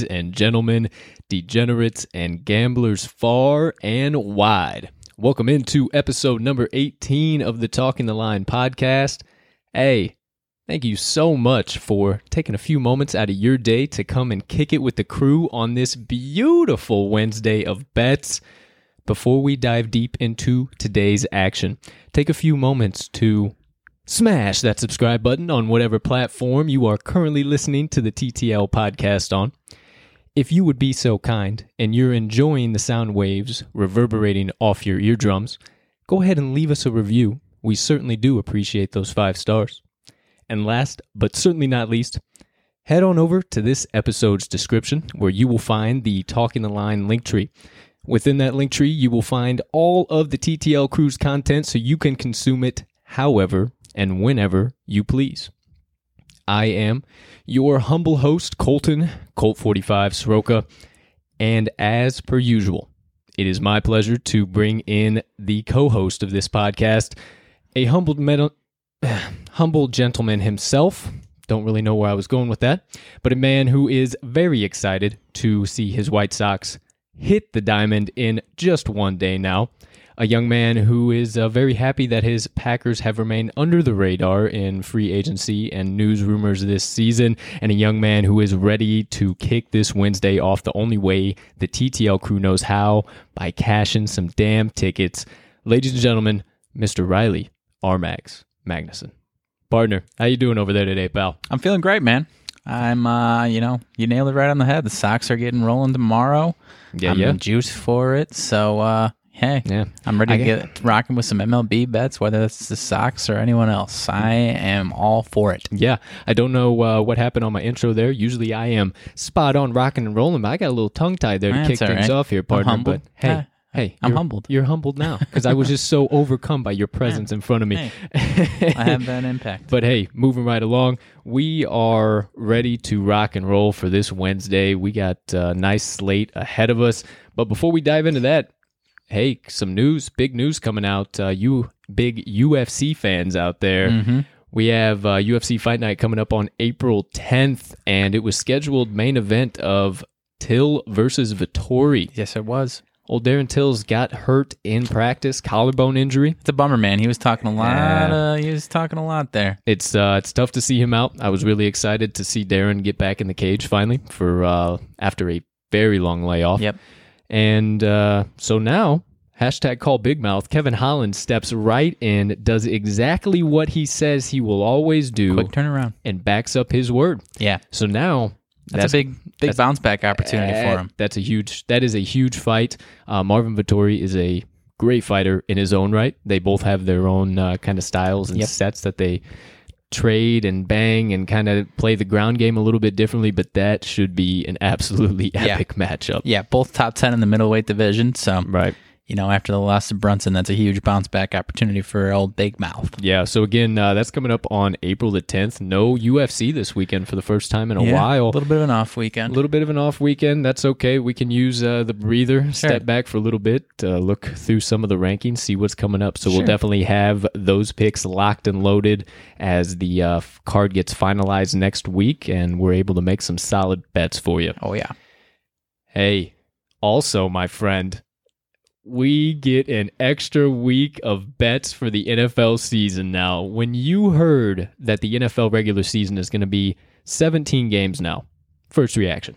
Ladies and gentlemen, degenerates and gamblers far and wide. Welcome into episode number 18 of the Talking the Line podcast. Hey, thank you so much for taking a few moments out of your day to come and kick it with the crew on this beautiful Wednesday of bets. Before we dive deep into today's action, take a few moments to Smash that subscribe button on whatever platform you are currently listening to the TTL podcast on. If you would be so kind and you're enjoying the sound waves reverberating off your eardrums, go ahead and leave us a review. We certainly do appreciate those five stars. And last, but certainly not least, head on over to this episode's description where you will find the Talking the Line link tree. Within that link tree, you will find all of the TTL crew's content so you can consume it however and whenever you please. I am your humble host, Colton, Colt45 Soroka, and as per usual, it is my pleasure to bring in the co host of this podcast, a humbled, med- humble gentleman himself. Don't really know where I was going with that, but a man who is very excited to see his White Sox hit the diamond in just one day now a young man who is uh, very happy that his Packers have remained under the radar in free agency and news rumors this season, and a young man who is ready to kick this Wednesday off the only way the TTL crew knows how by cashing some damn tickets. Ladies and gentlemen, Mr. Riley Armax Magnuson. Partner, how you doing over there today, pal? I'm feeling great, man. I'm, uh, you know, you nailed it right on the head. The Sox are getting rolling tomorrow. Yeah, I'm yeah. juiced for it. So, uh, hey, Yeah. I'm ready to get rocking with some MLB bets, whether it's the Sox or anyone else. I am all for it. Yeah, I don't know uh, what happened on my intro there. Usually I am spot on rocking and rolling, but I got a little tongue tied there to That's kick things right. off here, partner. But hey, Yeah, hey, I'm you're- humbled. You're humbled now because I was just so overcome by your presence in front of me. I have that impact. But hey, moving right along, we are ready to rock and roll for this Wednesday. We got a nice slate ahead of us. But before we dive into that, hey, some news, big news coming out. Uh, you big UFC fans out there. Mm-hmm. We have uh, UFC Fight Night coming up on April 10th, and it was scheduled main event of Till versus Vettori. Yes, it was. Old Darren Till's got hurt in practice, collarbone injury. It's a bummer, man. He was talking a lot. Yeah. Uh, he was talking a lot there. It's uh, it's tough to see him out. I was really excited to see Darren get back in the cage finally for uh, after a very long layoff. Yep. And uh, so now, hashtag call Big Mouth. Kevin Holland steps right in, does exactly what he says he will always do, Quick turnaround. and backs up his word. Yeah. So now That's, a big, big that's- bounce back opportunity uh, for him. That's a huge. That is a huge fight. Uh, Marvin Vettori is a great fighter in his own right. They both have their own uh, kind of styles and Yep. sets that they trade and bang and kind of play the ground game a little bit differently. But that should be an absolutely Yeah. epic matchup. Yeah, both top 10 in the middleweight division. So, Right. You know, after the loss of Brunson, that's a huge bounce back opportunity for old Big Mouth. Yeah. So again, uh, that's coming up on April the 10th. No UFC this weekend for the first time in a Yeah, while. A little bit of an off weekend. A little bit of an off weekend. That's okay. We can use uh, the breather, step back for a little bit, uh, look through some of the rankings, see what's coming up. So we'll definitely have those picks locked and loaded as the uh, card gets finalized next week, and we're able to make some solid bets for you. Oh, yeah. Hey, also, my friend, we get an extra week of bets for the NFL season now. When you heard that the NFL regular season is going to be 17 games now, first reaction.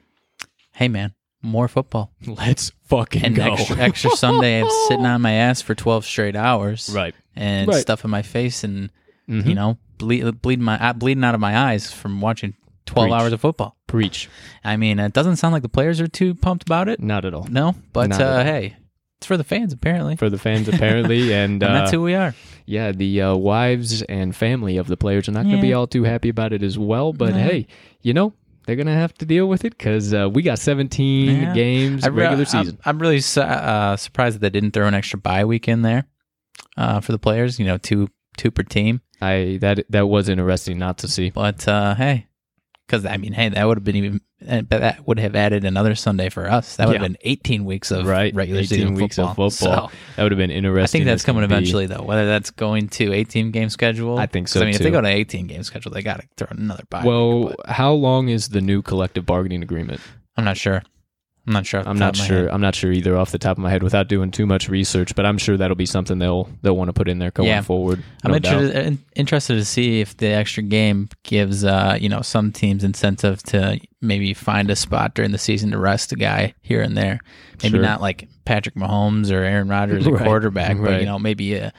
Hey, man. more football. Let's fucking And go. extra, extra Sunday, I'm sitting on my ass for 12 straight hours. Right. And Right. stuff in my face and, Mhm. you know, bleed, bleed my, uh, bleeding out of my eyes from watching 12 Preach. hours of football. Preach. I mean, it doesn't sound like the players are too pumped about it. Not at all. No, but uh, all. hey, it's for the fans, apparently. For the fans, apparently, and, and uh, that's who we are. yeah, the uh, wives and family of the players are not going to be all too happy about it as well. But No. hey, you know they're going to have to deal with it because uh, we got 17 Yeah. games re- regular I'm- season. I'm, really su- uh, surprised that they didn't throw an extra bye week in there uh, for the players. You know, two two per team. I that that was interesting not to see. But uh, hey, because I mean, hey, that would have been even. Eh, but that would have added another Sunday for us. That would Yeah. have been 18 weeks of Right, regular 18 season weeks football. of football. So, That would have been interesting. I think that's coming be- eventually, though. Whether that's going to 18 game schedule, I think so, I mean, if they go to 18 game schedule, they got to throw another bye. Well, how long is the new collective bargaining agreement? I'm not sure. I'm not sure. I'm not sure. head. I'm not sure either off the top of my head without doing too much research, but I'm sure that'll be something they'll they'll want to put in there going Yeah. forward. I'm interested in, interested to see if the extra game gives uh, you know some teams incentive to maybe find a spot during the season to rest a guy here and there. Maybe Sure. not like Patrick Mahomes or Aaron Rodgers, a Right. quarterback, but you know maybe a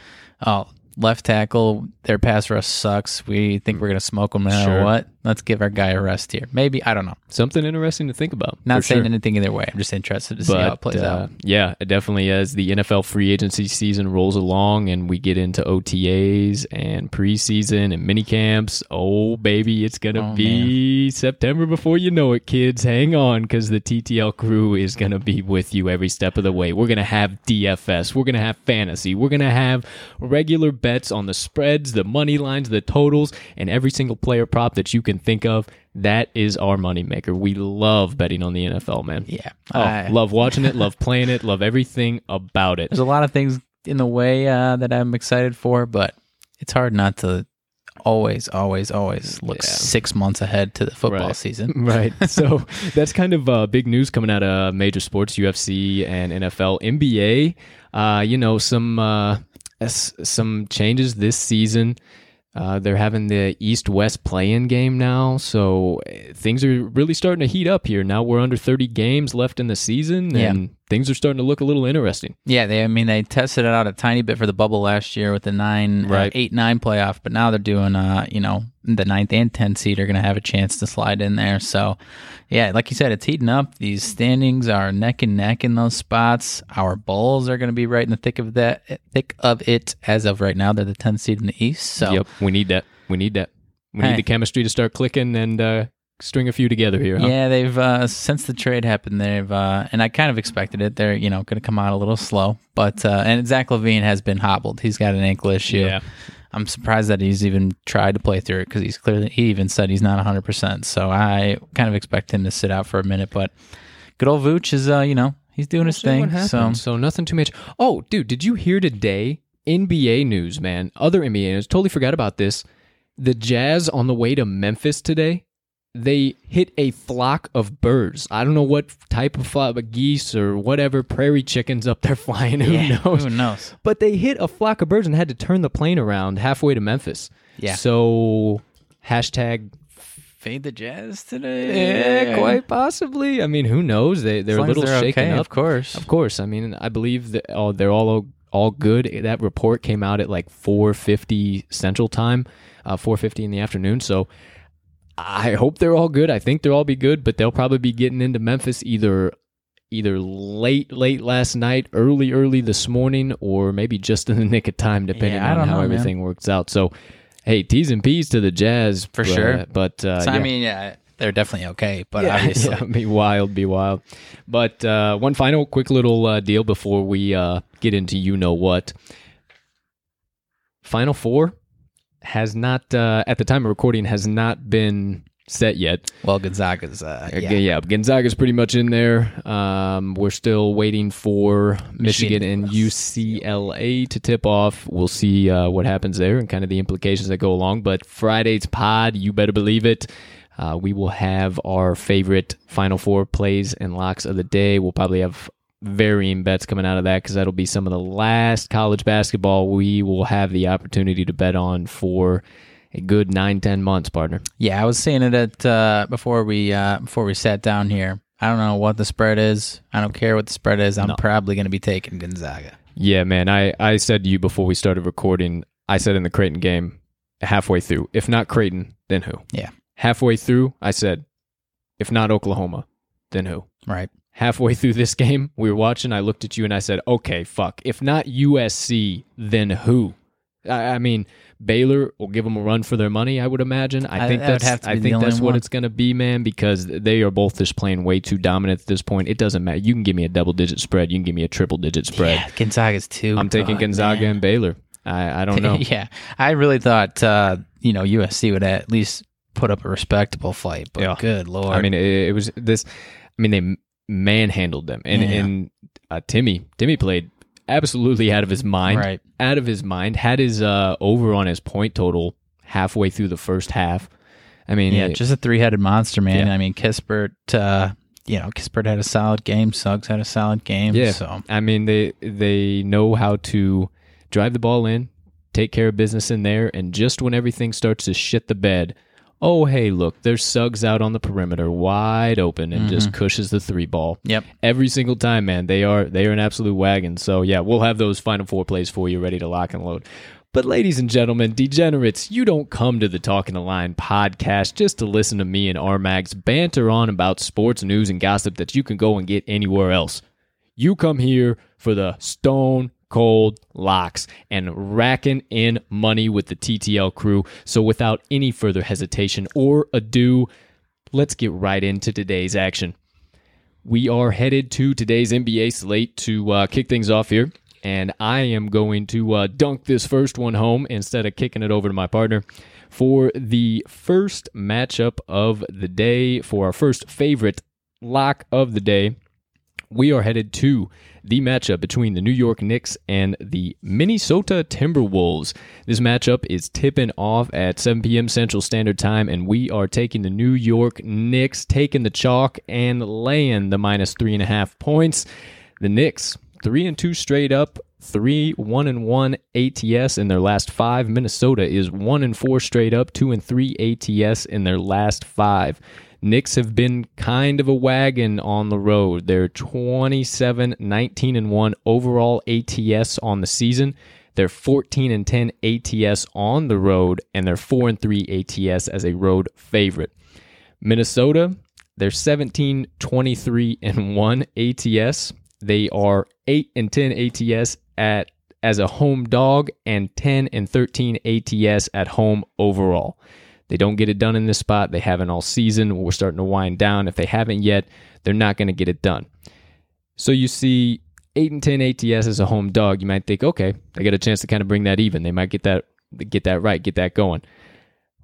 oh, left tackle. Their pass rush sucks. We think we're gonna smoke them no matter Sure. what. Let's give our guy a rest here. Maybe I don't know. Something interesting to think about. Not saying sure. anything either way. I'm just interested to see how it plays uh, out. Yeah, it definitely as the NFL free agency season rolls along and we get into OTAs and preseason and mini camps. Oh baby, it's gonna Oh, be September before you know it, kids. Hang on, because the TTL crew is gonna be with you every step of the way. We're gonna have DFS. We're gonna have fantasy. We're gonna have regular bets on the spreads, the money lines, the totals, and every single player prop that you can think of. That is our moneymaker. We love betting on the NFL, man. Yeah. Oh, I- love watching it, love playing it, love everything about it. There's a lot of things in the way uh, that I'm excited for, but it's hard not to always, always, always look Yeah. six months ahead to the football Right. season. Right. So that's kind of uh, big news coming out of major sports, UFC and NFL, NBA. Uh, you know, some uh, some changes this season. Uh, they're having the East West play in game now. So uh, things are really starting to heat up here. Now we're under 30 games left in the season, Yeah. Things are starting to look a little interesting. Yeah, they. I mean, they tested it out a tiny bit for the bubble last year with the nine, uh, Right. eight, nine playoff, but now they're doing, uh, you know, the ninth and tenth seed are going to have a chance to slide in there. So, yeah, like you said, it's heating up. These standings are neck and neck in those spots. Our Bulls are going to be right in the thick of that, thick of it as of right now. They're the tenth seed in the East. So, Yep, we need that. We need that. We Hey. need the chemistry to start clicking and uh, string a few together here. Huh? Yeah, they've uh, since the trade happened, they've uh, and I kind of expected it. They're you know going to come out a little slow, but uh, and Zach LaVine has been hobbled. He's got an ankle issue. Yeah. I'm surprised that he's even tried to play through it because he's clearly he even said he's not 100. percent So I kind of expect him to sit out for a minute. But good old Vooch is uh you know he's doing his See what thing. So so nothing too much. Oh, dude, did you hear today? NBA news, man. Other NBA news. Totally forgot about this. The Jazz on the way to Memphis today. They hit a flock of birds. I don't know what type of flock, but geese or whatever, prairie chickens up there flying. Who yeah, knows? who knows? But they hit a flock of birds and had to turn the plane around halfway to Memphis. Yeah. So hashtag Fade the Jazz today. Yeah, quite possibly. I mean, who knows? They they're As a long as little they're shaken okay, up, of course. Of course. I mean, I believe that oh, they're all all good. That report came out at like 4:50 Central Time, uh, 4:50 in the afternoon. So I hope they're all good. I think they'll all be good, but they'll probably be getting into Memphis either either late late last night, early early this morning, or maybe just in the nick of time, depending Yeah, on how know, man. everything works out. So. Hey, T's and P's to the Jazz For but- sure. But uh, So, yeah. I mean, yeah, they're definitely okay, but Yeah, obviously, yeah, be wild, be wild. But uh, one final quick little uh, deal before we uh, get into you know what. Final four has not, uh, at the time of recording, has not been set yet. well, Gonzaga's, uh, Yeah, yeah. Gonzaga's pretty much in there. Um, we're still waiting for Michigan, Michigan. and UCLA to tip off. We'll see uh, what happens there and kind of the implications that go along. But Friday's pod, you better believe it. Uh, we will have our favorite Final Four plays and locks of the day. We'll probably have varying bets coming out of that because that'll be some of the last college basketball we will have the opportunity to bet on for a good nine, ten months, partner. Yeah, I was saying it at uh, before we uh, before we sat down here. I don't know what the spread is. I don't care what the spread is. I'm No. probably going to be taking Gonzaga. Yeah, man. I, I said to you before we started recording, I said in the Creighton game, halfway through, if not Creighton, then who? Yeah. Halfway through, I said, if not Oklahoma, then who? Right. Halfway through this game, we were watching, I looked at you and I said, okay, fuck. If not USC, then who? I, I mean, Baylor will give them a run for their money, I would imagine. I I- think that that's have to I think that's what one. it's going to be, man, because they are both just playing way too dominant at this point. It doesn't matter. You can give me a double digit spread, you can give me a triple digit spread. Yeah, Gonzaga's too. I'm taking good, Gonzaga man. and Baylor. I, I don't know. yeah, I really thought uh, you know USC would at least put up a respectable fight, but Yeah. good lord, I mean, it, it was this. I mean, they manhandled them, and Yeah. and uh, Timmy Timmy played absolutely out of his mind. right? Out of his mind. Had his uh, over on his point total halfway through the first half. I mean, Yeah, it- just a three-headed monster, man. Yeah. I mean, Kispert, uh, you know, Kispert had a solid game. Suggs had a solid game. Yeah. So I mean, they they know how to drive the ball in, take care of business in there, and just when everything starts to shit the bed, oh hey, look, there's Suggs out on the perimeter, wide open, and just mm-hmm. cushes the three ball. Yep. Every single time, man, they are they are an absolute wagon. So yeah, we'll have those final four plays for you ready to lock and load. But ladies and gentlemen, degenerates, you don't come to the Talking the Line podcast just to listen to me and Armags banter on about sports news and gossip that you can go and get anywhere else. You come here for the stone cold locks and racking in money with the TTL crew. So without any further hesitation or ado, let's get right into today's action. We are headed to today's NBA slate to uh, kick things off here. And I am going to uh, dunk this first one home instead of kicking it over to my partner for the first matchup of the day, for our first favorite lock of the day we are headed to the matchup between the New York Knicks and the Minnesota Timberwolves. This matchup is tipping off at 7 p.m. Central Standard Time, and we are taking the New York Knicks, taking the chalk and laying the minus three and a half points. The Knicks, three and two straight up, three one and one ATS in their last five. Minnesota is one and four straight up, two and three ATS in their last five. Knicks have been kind of a wagon on the road. They're 27, 19 and 1 overall ATS on the season. They're 14 and 10 ATS on the road and they're 4 and 3 ATS as a road favorite. Minnesota, they're 17, 23 and 1 ATS. They are 8 and 10 ATS at as a home dog and 10 and 13 ATS at home overall. They don't get it done in this spot. They haven't all season. We're starting to wind down. If they haven't yet, they're not going to get it done. So you see 8 and 10 ATS as a home dog, you might think, okay, they got a chance to kind of bring that even. They might get that get that right, get that going.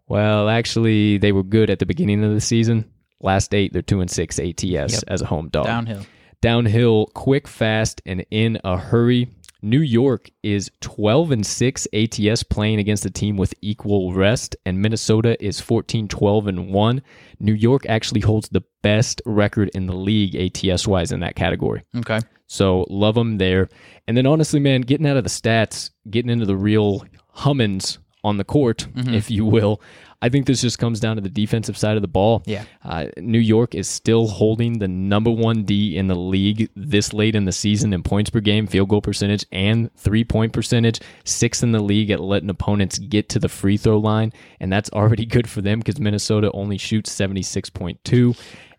Well, actually, they were good at the beginning of the season. Last eight, they're two and six ATS Yep. as a home dog Downhill. Downhill quick fast and in a hurry. New york is 12 and 6 ats playing against a team with equal rest and minnesota is 14 12 and 1 new york actually holds the best record in the league ats wise in that category. Okay. so love them there. And then honestly man getting out of the stats getting into the real hummins on the court mm-hmm. if you will i think this just comes down to the defensive side of the ball Yeah. uh, New York is still holding the number one D in the league this late in the season in points per game, field goal percentage, and three point percentage. Sixth in the league at letting opponents get to the free throw line. And that's already good for them because Minnesota only shoots 76.2.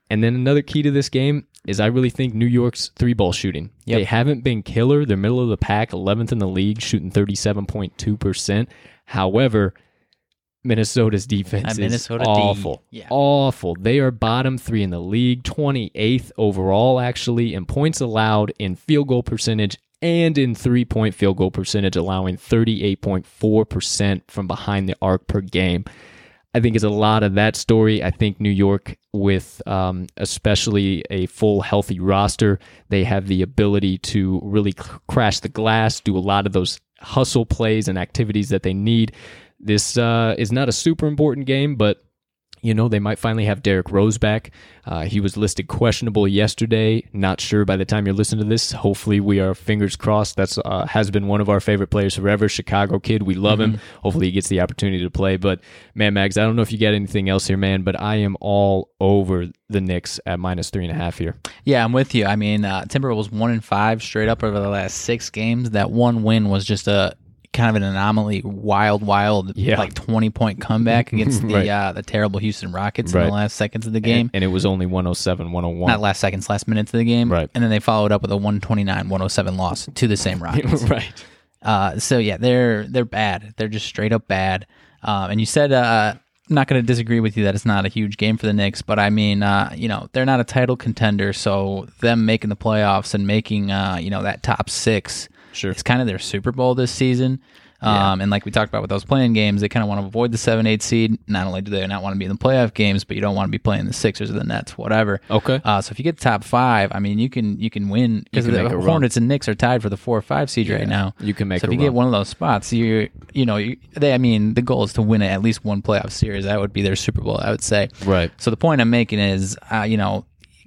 And then another key to this game is I really think New York's three ball shooting. Yep. They haven't been killer. They're middle of the pack, 11th in the league, shooting 37.2%. However, Minnesota's defense Uh, is Minnesota D. awful. Yeah. Awful. They are bottom three in the league, 28th overall, actually, in points allowed, in field goal percentage, and in three point field goal percentage, allowing 38.4% from behind the arc per game. I think it's a lot of that story. I think New York, with um, especially a full healthy roster, they have the ability to really crash the glass, do a lot of those hustle plays and activities that they need. This uh, is not a super important game, but you know, they might finally have Derrick Rose back. Uh, he was listed questionable yesterday. Not sure by the time you're listening to this. Hopefully, we are fingers crossed. That's uh, has been one of our favorite players forever. Chicago kid, we love him. Hopefully, he gets the opportunity to play. But man, Mags, I don't know if you got anything else here, man. But I am all over the Knicks at minus three and a half here. Yeah, I'm with you. I mean, uh, Timberwolves one and five straight up over the last six games. That one win was just a kind of an anomaly, wild, wild, Yeah. like 20 point comeback against the Right. uh, the terrible Houston Rockets in the last seconds of the game. And, and it was only 107, 101. Not last seconds, last minutes of the game. Right. And then they followed up with a 129 107 loss to the same Rockets. right. Uh, so yeah, they're they're bad. They're just straight up bad. Um, and you said uh, I'm not going to disagree with you that it's not a huge game for the Knicks, but I mean, uh, you know, they're not a title contender, so them making the playoffs and making uh, you know that top six Sure. is kind of their Super Bowl this season. Um, And like we talked about with those playing games, they kind of want to avoid the seven eight seed. Not only do they not want to be in the playoff games, but you don't want to be playing the Sixers or the Nets, whatever. Okay. Uh, so if you get top five, I mean, you can you can win because the a run. Hornets and Knicks are tied for the four or five seed right now. You can make So if you get one of those spots, you you know, you, they, I mean, the goal is to win at least one playoff series. That would be their Super Bowl, I would say. Right. So the point I'm making is, uh, you know,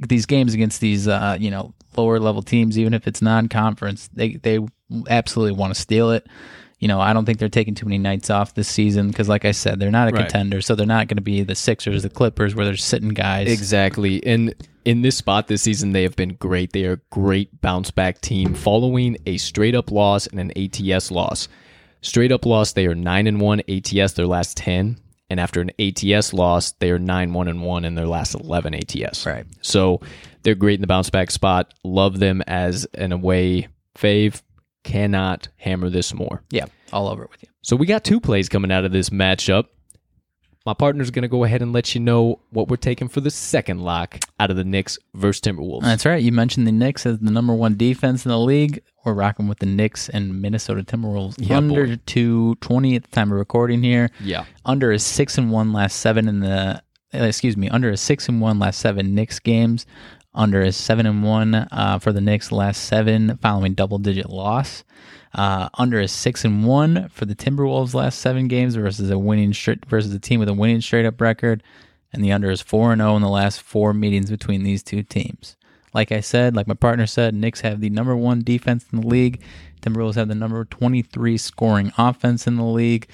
these games against these, uh, you know, lower level teams, even if it's non-conference, they they absolutely want to steal it. You know, I don't think they're taking too many nights off this season because, like I said, they're not a Right. contender, so they're not going to be the Sixers, the Clippers, where they're sitting guys. Exactly. And in this spot this season, they have been great. They are a great bounce back team following a straight up loss and an ATS loss. Straight up loss, they are 9 and 1 ATS their last 10. And after an ATS loss, they are 9 1 and 1 in their last 11 ATS. Right. So they're great in the bounce back spot. Love them as an away fave. Cannot hammer this more. Yeah, all over it with you. So we got two plays coming out of this matchup. My partner's going to go ahead and let you know what we're taking for the second lock out of the Knicks versus Timberwolves. That's right. You mentioned the Knicks as the number one defense in the league. We're rocking with the Knicks and Minnesota Timberwolves Yeah, under boy. 220 at the time of recording here. yeah. Under a six and one last seven in the uh, excuse me, under a six and one last seven Knicks games. Under a seven and one uh, for the Knicks last seven following double digit loss. Uh, under a six and one for the Timberwolves last seven games versus a winning straight versus a team with a winning straight up record, and the under is four and zero in the last four meetings between these two teams. Like I said, like my partner said, Knicks have the number one defense in the league. Timberwolves have the number twenty three scoring offense in the league.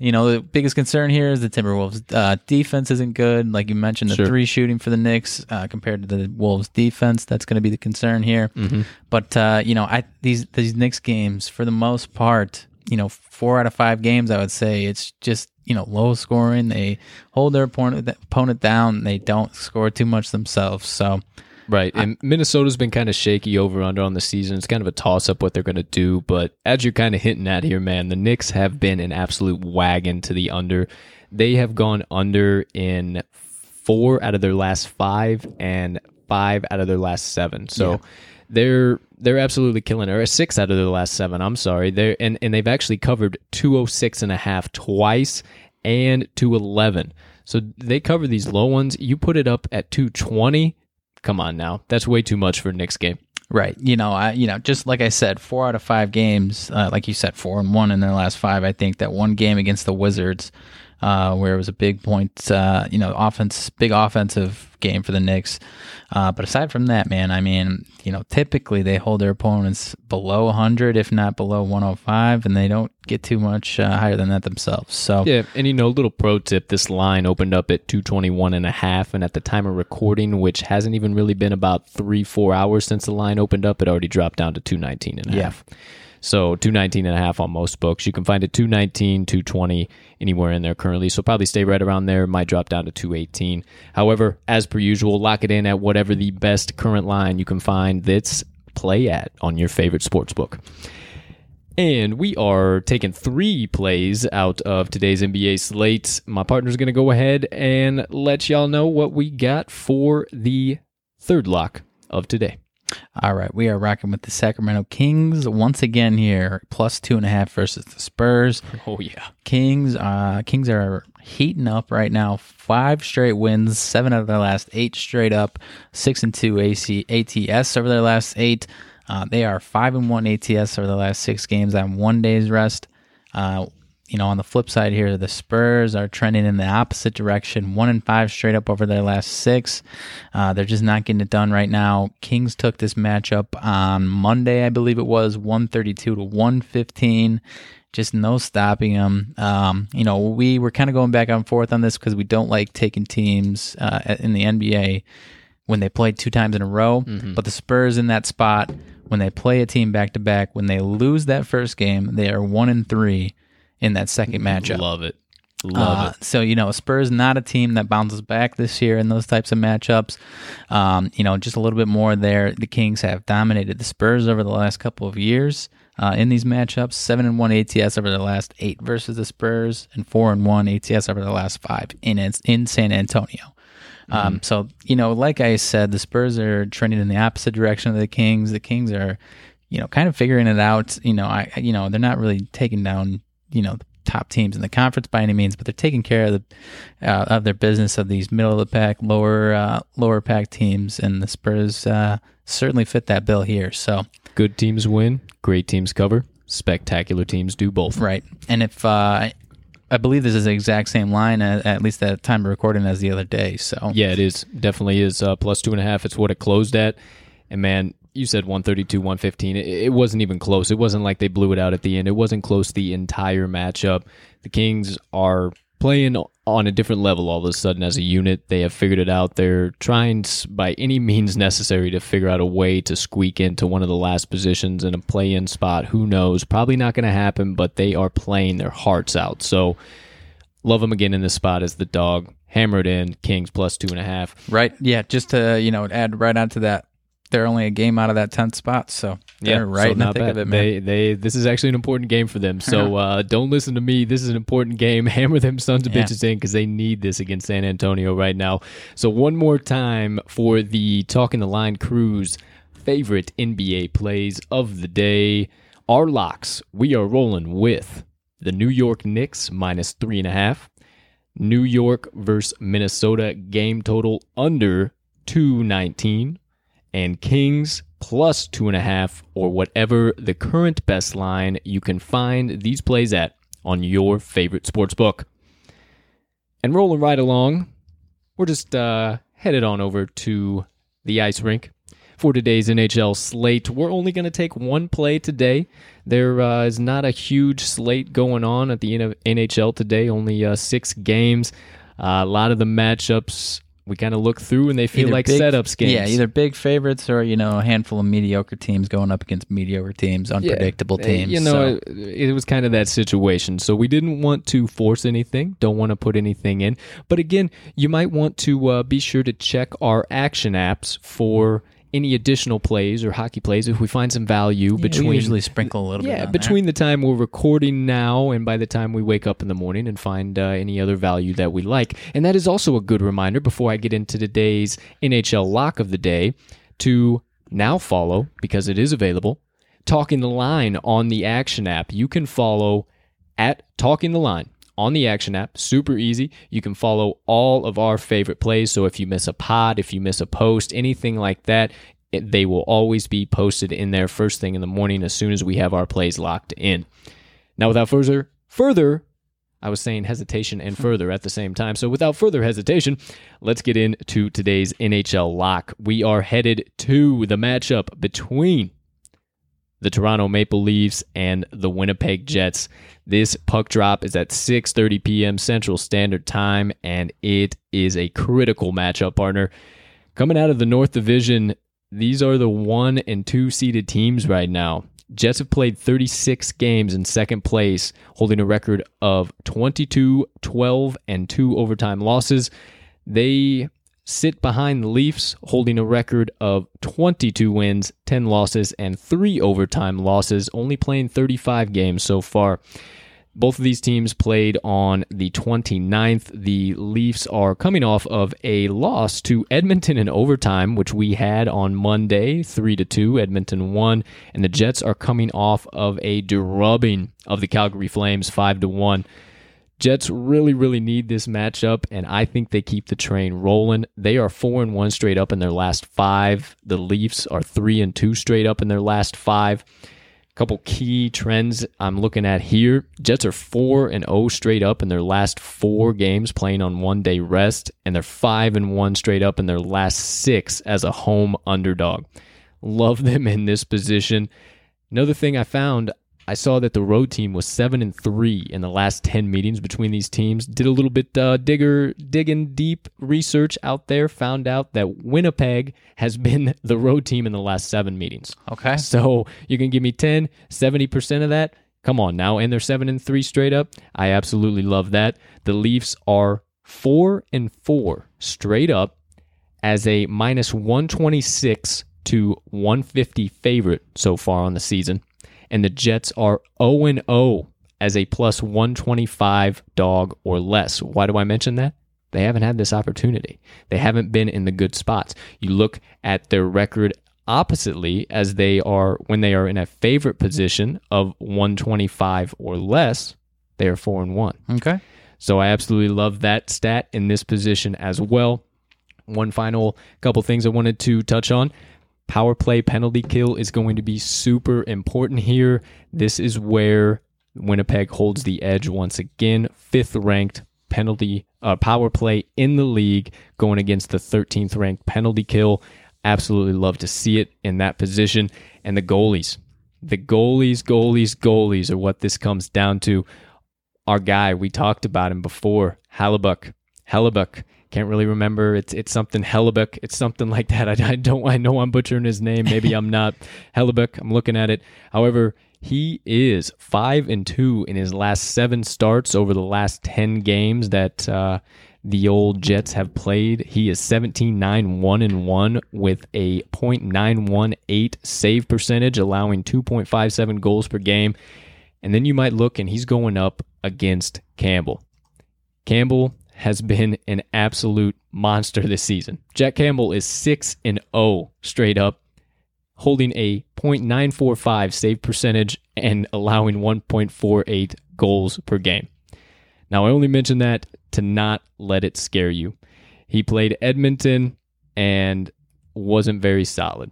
You know, the biggest concern here is the Timberwolves' uh, defense isn't good. Like you mentioned, the Sure. three shooting for the Knicks uh, compared to the Wolves' defense, that's going to be the concern here. Mm-hmm. But uh, you know, I these these Knicks games, for the most part, you know, four out of five games, I would say it's just you know low scoring. They hold their opponent opponent down. They don't score too much themselves. So Right. And Minnesota's been kind of shaky over under on the season. It's kind of a toss up what they're going to do. But as you're kind of hinting at here, man, the Knicks have been an absolute wagon to the under. They have gone under in four out of their last five and five out of their last seven. So Yeah. they're they're absolutely killing it. Or six out of their last seven. I'm sorry. They're and, and they've actually covered 206 and a half twice and 211. So they cover these low ones. You put it up at 220. Come on now. That's way too much for Knicks game. Right. You know, I you know, just like I said, four out of five games, uh, like you said, four and one in their last five. I think that one game against the Wizards, uh, where it was a big point, uh, you know, offense, big offensive game for the Knicks. Uh, but aside from that, man, I mean, you know, typically they hold their opponents below 100, if not below 105, and they don't get too much uh, higher than that themselves. So Yeah, and you know, little pro tip, this line opened up at 221 and a half and at the time of recording, which hasn't even really been about 3-4 hours since the line opened up, it already dropped down to 219 and a Yeah. half. So 219 and a half on most books. You can find it 219, 220 anywhere in there currently. So probably stay right around there. Might drop down to 218. However, as per usual, lock it in at whatever the best current line you can find that's play at on your favorite sports book. And we are taking three plays out of today's NBA slate. My partner's going to go ahead and let y'all know what we got for the third lock of today. All right, we are rocking with the Sacramento Kings once again here, plus two and a half versus the Spurs. Oh, yeah. Kings, uh, Kings are heating up right now. Five straight wins, seven out of their last eight straight up, six and two AC ATS over their last eight. Uh, they are five and one ATS over the last six games on one day's rest. Uh, you know, on the flip side here, the Spurs are trending in the opposite direction, one and five straight up over their last six. Uh, they're just not getting it done right now. Kings took this matchup on Monday, I believe it was, 132 to 115 just no stopping them. Um, you know, we were kind of going back and forth on this because we don't like taking teams uh, in the NBA when they play two times in a row. Mm-hmm. But the Spurs in that spot when they play a team back to back, when they lose that first game, they are one and three in that second matchup. Love it. Love uh, it. So, you know, Spurs not a team that bounces back this year in those types of matchups. Um, you know, just a little bit more there. The Kings have dominated the Spurs over the last couple of years uh, in these matchups. Seven and one ATS over the last eight versus the Spurs, and four and one ATS over the last five in in San Antonio. Um, mm-hmm. so you know, like I said, the Spurs are trending in the opposite direction of the Kings. The Kings are, you know, kind of figuring it out. You know, I you know they're not really taking down you know the top teams in the conference by any means, but they're taking care of the uh, of their business of these middle of the pack, lower uh, lower pack teams, and the Spurs uh, certainly fit that bill here. So good teams win, great teams cover, spectacular teams do both. Right, and if uh, I believe this is the exact same line at, at, least at time of recording as the other day. So yeah, it is definitely is uh, plus two and a half. It's what it closed at, and man, you said 132, 115. It, wasn't even close. It wasn't like they blew it out at the end. It wasn't close the entire matchup. The Kings are playing on a different level all of a sudden as a unit. They have figured it out. They're trying by any means necessary to figure out a way to squeak into one of the last positions in a play in spot. Who knows? Probably not going to happen, but they are playing their hearts out. So love them again in this spot as the dog. Hammered in Kings plus two and a half. Right. Yeah. Just to you know add right onto that they're only a game out of that tenth spot, so they're yeah, right so in the thick bad. of it, man. They, they, this is actually an important game for them. So uh, don't listen to me. This is an important game. Hammer them sons of yeah. bitches in because they need this against San Antonio right now. So one more time for the Talking the Line Crew's favorite NBA plays of the day. Our locks. We are rolling with the New York Knicks minus three and a half. New York versus Minnesota game total under 219 and Kings plus two and a half, or whatever the current best line you can find these plays at on your favorite sports book. And rolling right along, we're just uh, headed on over to the ice rink for today's NHL slate. We're only going to take one play today. There uh, is not a huge slate going on at the NHL today, only uh, six games. Uh, a lot of the matchups we kind of look through and they feel either like big, setups games. Yeah, either big favorites or you know a handful of mediocre teams going up against mediocre teams, unpredictable yeah. teams. You know, so. it, it was kind of that situation. So we didn't want to force anything. Don't want to put anything in. But again, you might want to uh, be sure to check our action apps for any additional plays or hockey plays if we find some value yeah, between usually sprinkle a little yeah, bit between there. the time we're recording now and by the time we wake up in the morning and find uh, any other value that we like. And that is also a good reminder before i get into today's nhl lock of the day to now follow because it is available talking the line on the action app. You can follow at talking the line on the Action app. Super easy. You can follow all of our favorite plays. So if you miss a pod, if you miss a post, anything like that, it, they will always be posted in there first thing in the morning as soon as we have our plays locked in. Now, without further further, I was saying hesitation and further at the same time. So without further hesitation, let's get into today's NHL lock. We are headed to the matchup between the Toronto Maple Leafs and the Winnipeg Jets. This puck drop is at 6:30 p.m. Central Standard Time and it is a critical matchup partner. Coming out of the North Division, these are the 1 and 2 seeded teams right now. Jets have played 36 games in second place, holding a record of 22, 12 and 2 overtime losses. They sit behind the Leafs, holding a record of 22 wins, 10 losses, and 3 overtime losses, only playing 35 games so far. Both of these teams played on the 29th. The Leafs are coming off of a loss to Edmonton in overtime, which we had on Monday, 3 to 2. Edmonton won, and the Jets are coming off of a drubbing of the Calgary Flames, 5 to 1. Jets really, really need this matchup, and I think they keep the train rolling. They are four and one straight up in their last five. The Leafs are three and two straight up in their last five. A couple key trends I'm looking at here. Jets are 4 and 0 straight up in their last 4 games playing on one day rest and they're 5 and 1 straight up in their last 6 as a home underdog. Love them in this position. Another thing I found, I saw that the road team was seven and three in the last ten meetings between these teams. Did a little bit uh, digger digging deep research out there. Found out that Winnipeg has been the road team in the last seven meetings. Okay. So you can give me 10, 70 percent of that. Come on now, and they're seven and three straight up. I absolutely love that. The Leafs are four and four straight up as a minus 126 to 150 favorite so far on the season and the Jets are 0 0 as a plus 125 dog or less. Why do I mention that? They haven't had this opportunity. They haven't been in the good spots. You look at their record oppositely as they are when they are in a favorite position of 125 or less, they are 4 and 1. Okay. So I absolutely love that stat in this position as well. One final couple things I wanted to touch on power play penalty kill is going to be super important here. This is where Winnipeg holds the edge once again, fifth ranked penalty uh, power play in the league, going against the 13th ranked penalty kill. Absolutely love to see it in that position. And the goalies, the goalies, goalies, goalies are what this comes down to. Our guy, we talked about him before, Hellebuyck. Hellebuyck can't really remember. It's it's something Hellebuyck. It's something like that. I, I don't. I know I'm butchering his name. Maybe I'm not. Hellebuyck. I'm looking at it. However, he is five and two in his last seven starts over the last ten games that uh, the old Jets have played. He is 17-9, 1 and 1 with a .918 save percentage, allowing 2.57 goals per game. And then you might look and he's going up against Campbell. Campbell has been an absolute monster this season. Jack Campbell is 6 and 0 straight up, holding a .945 save percentage and allowing 1.48 goals per game. Now, I only mention that to not let it scare you. He played Edmonton and wasn't very solid.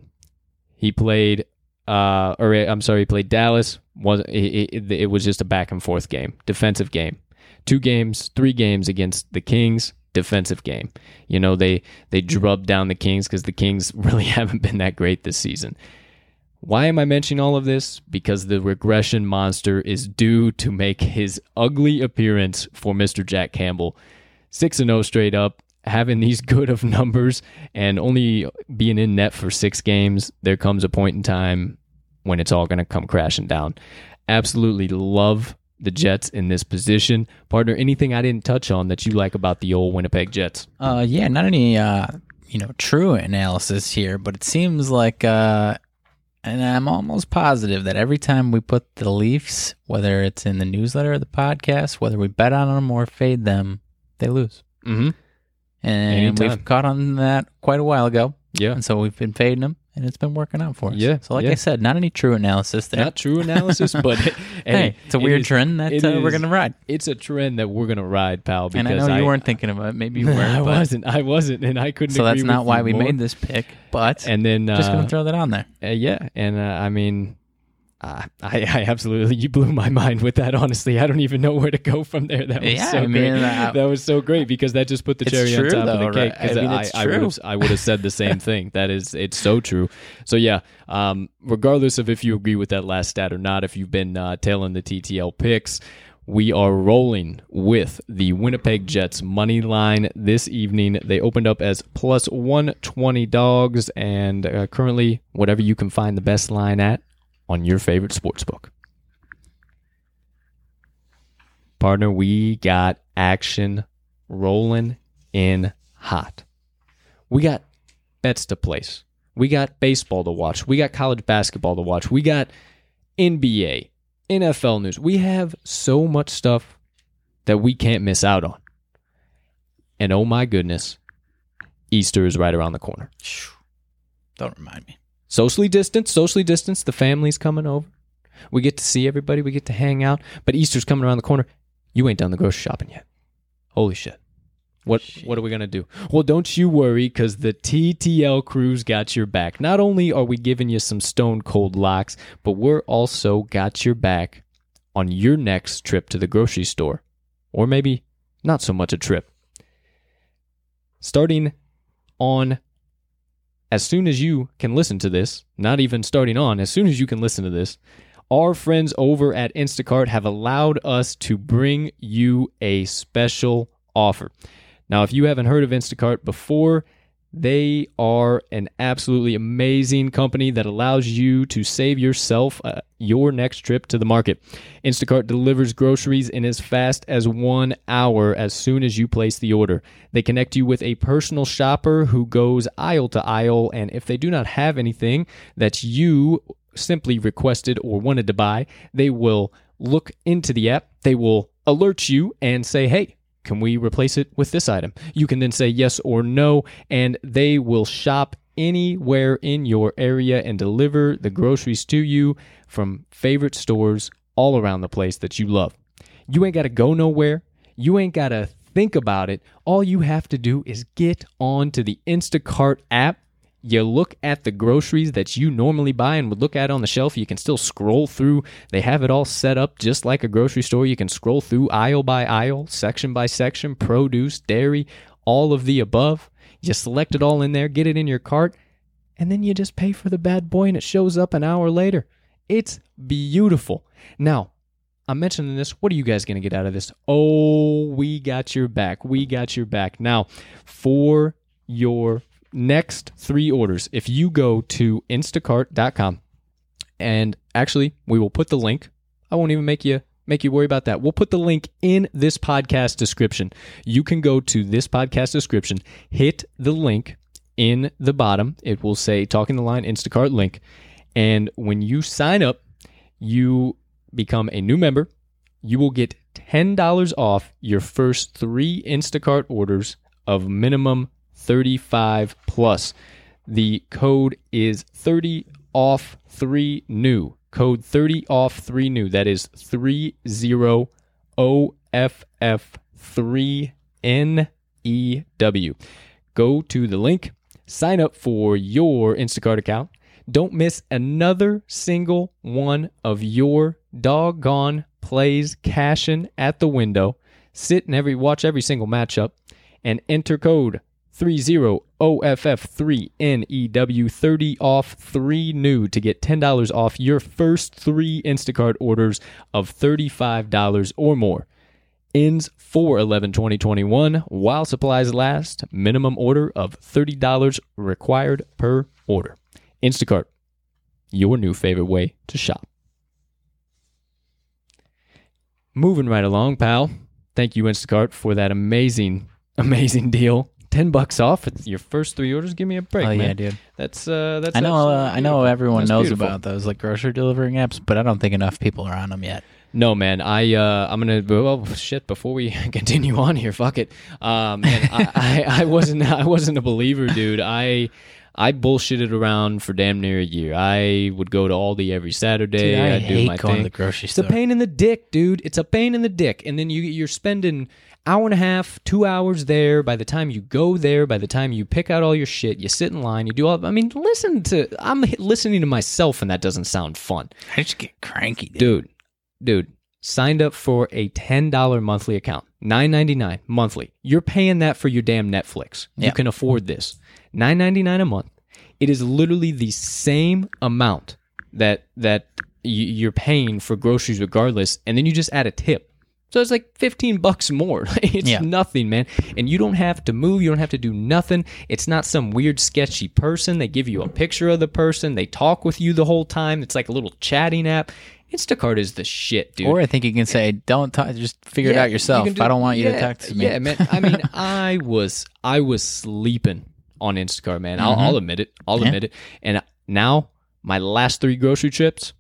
He played, uh, or I'm sorry, he played Dallas. Was it, it, it was just a back and forth game, defensive game two games, three games against the Kings, defensive game. You know, they they mm-hmm. drubbed down the Kings because the Kings really haven't been that great this season. Why am I mentioning all of this? Because the regression monster is due to make his ugly appearance for Mr. Jack Campbell. 6 and 0 straight up, having these good of numbers and only being in net for six games, there comes a point in time when it's all going to come crashing down. Absolutely love the Jets in this position. Partner, anything I didn't touch on that you like about the old Winnipeg Jets? Uh, yeah, not any, uh, you know, true analysis here, but it seems like, uh, and I'm almost positive that every time we put the Leafs, whether it's in the newsletter or the podcast, whether we bet on them or fade them, they lose. Mm-hmm. And Anytime. we've caught on that quite a while ago. Yeah. And so we've been fading them, and it's been working out for us. Yeah, So, like yeah. I said, not any true analysis there. Not true analysis, but hey, it's a it weird is- trend that it uh, we're going to ride. It's a trend that we're gonna ride, pal. Because And I know you I, weren't thinking about it. Maybe you were. I wasn't. I wasn't, and I couldn't. So that's not why we more. made this pick, but And then just going uh, to throw that on there. Uh, yeah, and uh, I mean, uh, I, I absolutely you blew my mind with that. Honestly, I don't even know where to go from there. That was Yeah, so I mean, great. uh, that was so great because that just put the cherry on true, top of though, the cake. right? I mean, it's I, would have I would have said the same thing. That is, it's so true. So yeah, um, regardless of if you agree with that last stat or not, if you've been uh, tailing the TTL picks. We are rolling with the Winnipeg Jets money line this evening. They opened up as plus 120 dogs, and uh, currently, whatever you can find the best line at on your favorite sports book. Partner, we got action rolling in hot. We got bets to place. We got baseball to watch. We got college basketball to watch. We got NBA, NFL news. We have so much stuff that we can't miss out on. And oh my goodness, Easter is right around the corner. Don't remind me. Socially distanced, socially distanced. The family's coming over. We get to see everybody. We get to hang out. But Easter's coming around the corner. You ain't done the grocery shopping yet. Holy shit. What what are we gonna do? Well, don't you worry, because the TTL crews got your back. Not only are we giving you some stone cold locks, but we're also got your back on your next trip to the grocery store, or maybe not so much a trip. Starting on as soon as you can listen to this, not even starting on, as soon as you can listen to this, our friends over at Instacart have allowed us to bring you a special offer. Now, if you haven't heard of Instacart before, they are an absolutely amazing company that allows you to save yourself uh, your next trip to the market. Instacart delivers groceries in as fast as one hour as soon as you place the order. They connect you with a personal shopper who goes aisle to aisle, and if they do not have anything that you simply requested or wanted to buy, they will look into the app, they will alert you and say, hey, can we replace it with this item? You can then say yes or no, and they will shop anywhere in your area and deliver the groceries to you from favorite stores all around the place that you love. You ain't got to go nowhere. You ain't got to think about it. All you have to do is get onto the Instacart app you look at the groceries that you normally buy and would look at on the shelf. You can still scroll through. They have it all set up just like a grocery store. You can scroll through aisle by aisle, section by section, produce, dairy, all of the above. You select it all in there, get it in your cart, and then you just pay for the bad boy and it shows up an hour later. It's beautiful. Now, I'm mentioning this. What are you guys going to get out of this? Oh, we got your back. We got your back. Now, for your next three orders, if you go to instacart.com, and actually, we will put the link. I won't even make you make you worry about that. We'll put the link in this podcast description. You can go to this podcast description, hit the link in the bottom. It will say Talking the Line Instacart link. And when you sign up, you become a new member. You will get $10 off your first three Instacart orders of minimum 35 plus. The code is 30 off 3 new. Code 30 off 3 new. That is 30 OFF 3 NEW. Go to the link, sign up for your Instacart account. Don't miss another single one of your doggone plays cashing at the window. Sit and every watch every single matchup and enter code 30OFF3NEW 30 off 3 new to get $10 off your first 3 Instacart orders of $35 or more. Ends 4 11 2021 while supplies last. Minimum order of $30 required per order. Instacart, your new favorite way to shop. Moving right along, pal. Thank you, Instacart, for that amazing, amazing deal. Ten bucks off at your first three orders. Give me a break, oh man. yeah, dude. That's uh, that's. I know. Uh, I know everyone That's knows beautiful. about those like grocery delivering apps, but I don't think enough people are on them yet. No, man. I uh, I'm gonna well shit. Before we continue on here, fuck it. Um, man, I, I I wasn't I wasn't a believer, dude. I I bullshitted around for damn near a year. I would go to Aldi every Saturday. Dude, I I'd do my going thing. to the grocery It's a pain in the dick, dude. It's a pain in the dick. And then you you're spending hour and a half, two hours there. By the time you go there, by the time you pick out all your shit, you sit in line, you do all. I mean, listen to. I'm listening to myself, and that doesn't sound fun, I just get cranky, dude. dude. Dude, signed up for a ten dollar monthly account, nine ninety nine monthly. You're paying that for your damn Netflix. You Yeah. can afford this, nine ninety nine a month. It is literally the same amount that that you're paying for groceries, regardless, and then you just add a tip. So it's like 15 bucks more. it's Yeah. nothing, man. And you don't have to move. You don't have to do nothing. It's not some weird, sketchy person. They give you a picture of the person. They talk with you the whole time. It's like a little chatting app. Instacart is the shit, dude. Or I think you can say, "Don't talk. Just figure it out yourself. you do- I don't want you to yeah, talk to me." Yeah, man. I mean, I was I was sleeping on Instacart, man. I'll, I'll admit it. I'll Mm-hmm. Yeah. admit it. And now my last three grocery trips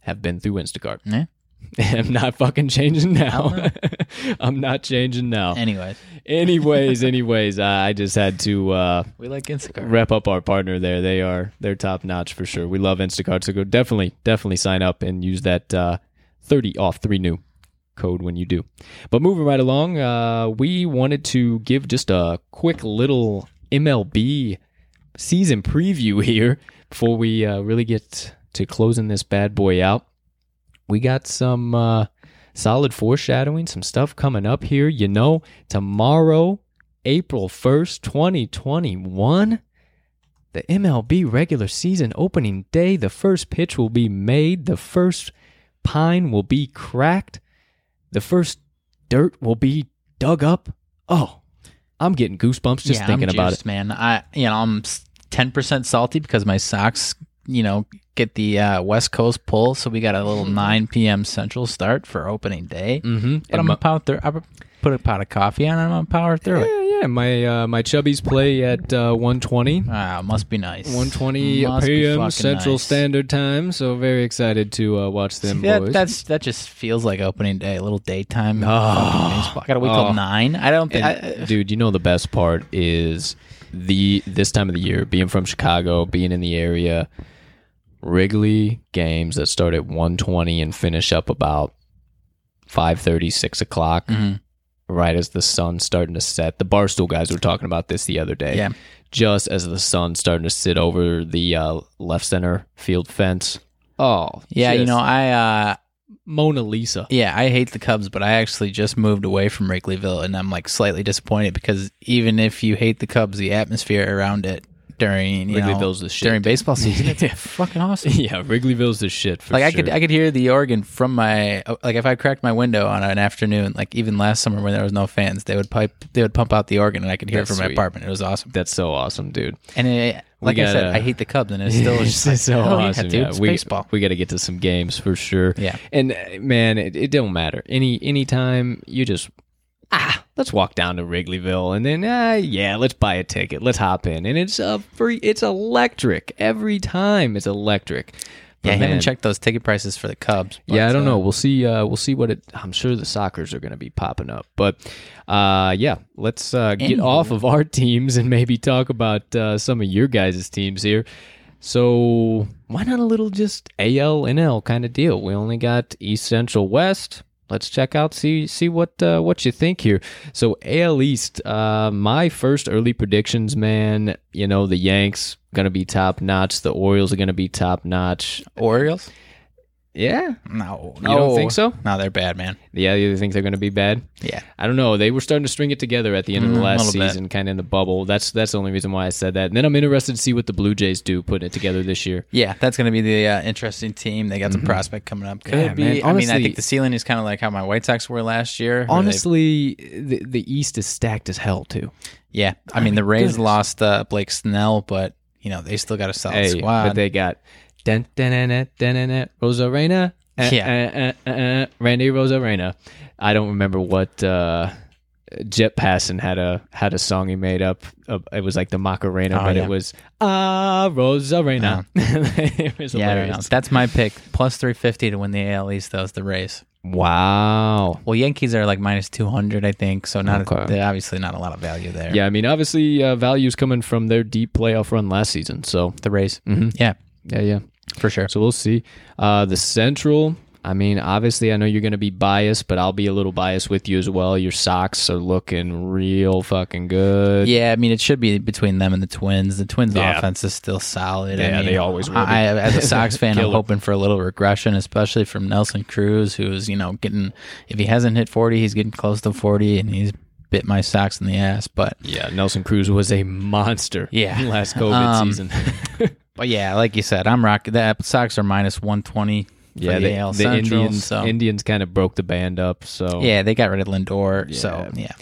have been through Instacart. Yeah. I'm not fucking changing now. I'm not changing now. Anyways, anyways, anyways, I just had to uh, we like Instacart. rep up our partner there. They are they're top notch for sure. We love Instacart, so go definitely definitely sign up and use that uh, 30 off three new code when you do. But moving right along, uh, we wanted to give just a quick little MLB season preview here before we uh, really get to closing this bad boy out. We got some uh, solid foreshadowing, some stuff coming up here. You know, tomorrow, April 1st, 2021, the MLB regular season opening day, the first pitch will be made, the first pine will be cracked, the first dirt will be dug up. Oh, I'm getting goosebumps just yeah, thinking I'm about juiced, it. man. I you know I'm ten percent salty because my Sox you know get the uh, West Coast pull, so we got a little nine p.m. Central start for opening day. Mm-hmm. But I'm gonna power through. I put a pot of coffee on, and I'm gonna power through it. Yeah, yeah. My uh, my chubbies play at uh, 120. Ah, must be nice. 120 Must p.m. Central nice. Standard Time. So very excited to uh, watch them See, that, that's that just feels like opening day, a little daytime. Oh. I got to wait Oh. till nine. I don't think. And, I, dude, you know the best part is the this time of the year, being from Chicago, being in the area, Wrigley games that start at 120 and finish up about 5:30, 6 o'clock, Mhm. right as the sun's starting to set. The Barstool guys were talking about this the other day. Yeah. Just as the sun's starting to sit over the uh, left center field fence. Oh, yeah, you know, I uh, Mona Lisa. Yeah, I hate the Cubs, but I actually just moved away from Wrigleyville, and I'm like slightly disappointed because even if you hate the Cubs, the atmosphere around it during you know, Wrigleyville's the shit, during baseball season, it's Yeah. fucking awesome. Yeah, Wrigleyville's the shit for Like I sure. could I could hear the organ from my like if I cracked my window on an afternoon, like even last summer when there was no fans, they would pipe they would pump out the organ, and I could hear That's it from my apartment. It was awesome. That's so awesome, dude. And it, like I said, gotta- I hate the Cubs, and it's still it's just like, so yeah, awesome. dude, yeah. it's we, baseball. We got to get to some games for sure. Yeah. And uh, man, it, it don't matter. Any anytime you just ah, let's walk down to Wrigleyville and then ah, yeah, let's buy a ticket. Let's hop in. And it's uh, free it's electric. Every time it's electric. But Yeah, I haven't checked those ticket prices for the Cubs. yeah, I don't uh, know. We'll see. Uh, we'll see what it. I'm sure the Sockers are going to be popping up, but uh, yeah, let's uh, get off of our teams and maybe talk about uh, some of your guys' teams here. So why not a little just AL NL kind of deal? We only got East Central West. Let's check out see see what uh, what you think here. So AL East, uh, my first early predictions, man. You know the Yanks gonna be top notch. The Orioles are gonna be top notch. Orioles. Yeah, No, You don't think so? No, they're bad, man. Yeah, you think they're going to be bad? Yeah. I don't know. They were starting to string it together at the end of the Mm, last season, kind of in the bubble. That's that's the only reason why I said that. And then I'm interested to see what the Blue Jays do putting it together this year. Yeah, that's going to be the uh, interesting team. They got some prospect coming up. Could Mm-hmm. Yeah, it be? man. I mean, I think the ceiling is kind of like how my White Sox were last year. they- Honestly, the, the East is stacked as hell too. yeah. I mean, the Rays goodness. lost uh, Blake Snell, but you know they still got a solid Hey, squad. but they got dun, dun, dun, dun, dun, Rosarena. Uh, Yeah. uh, uh, Randy Arozarena. I don't remember what uh, Jet Passon had a had a song he made up. Uh, it was like the Macarena, Oh, but yeah. it was Ah Rosarena. it was yeah, hilarious. That's my pick. Plus three fifty to win the AL East. Though is the Rays. Wow. Well, Yankees are like minus two hundred, I think. So not Okay. they're obviously not a lot of value there. Yeah, I mean, obviously, uh, value's coming from their deep playoff run last season. So, the Rays. mhm. Yeah, yeah, yeah. For sure. So we'll see. Uh, the Central. I mean, obviously, I know you're going to be biased, but I'll be a little biased with you as well. Your Sox are looking real fucking good. Yeah, I mean, it should be between them and the Twins. The Twins' Yeah. offense is still solid. I Yeah, mean, they always will be. I, as a Sox fan, I'm hoping for a little regression, especially from Nelson Cruz, who's you know getting if he hasn't hit 40, he's getting close to 40, and he's bit my Sox in the ass. But Yeah, Nelson Cruz was a monster. Yeah. last COVID Um, season. but yeah, like you said, I'm rocking. The Sox are minus 120. For yeah, the, AL the Central, Indians so Indians kind of broke the band up. So yeah, they got rid of Lindor. So yeah,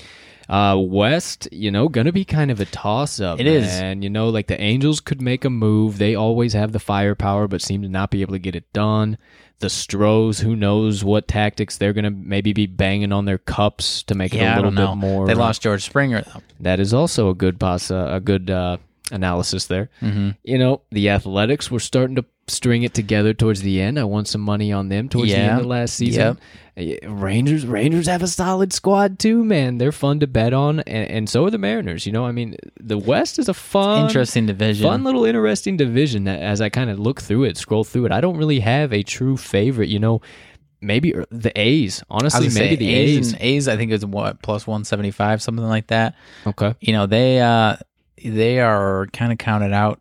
Uh, West, you know, gonna be kind of a toss up. It is. and you know, like the Angels could make a move. They always have the firepower, but seem to not be able to get it done. The Stros, who knows what tactics they're gonna maybe be banging on their cups to make it a little bit more. They lost George Springer though. That is also a good boss, uh, a good uh, analysis there. Mm-hmm. You know, the Athletics were starting to string it together towards the end. I won some money on them towards the end of last season. Uh, Rangers, Rangers have a solid squad too, man. They're fun to bet on, and, and so are the Mariners. You know, I mean, the West is a fun, Interesting division. fun little interesting division. That as I kind of look through it, scroll through it, I don't really have a true favorite. You know, maybe er, the A's. Honestly, maybe the A's, A's. A's. I think is what plus one seventy five, something like that. Okay. You know they uh they are kind of counted out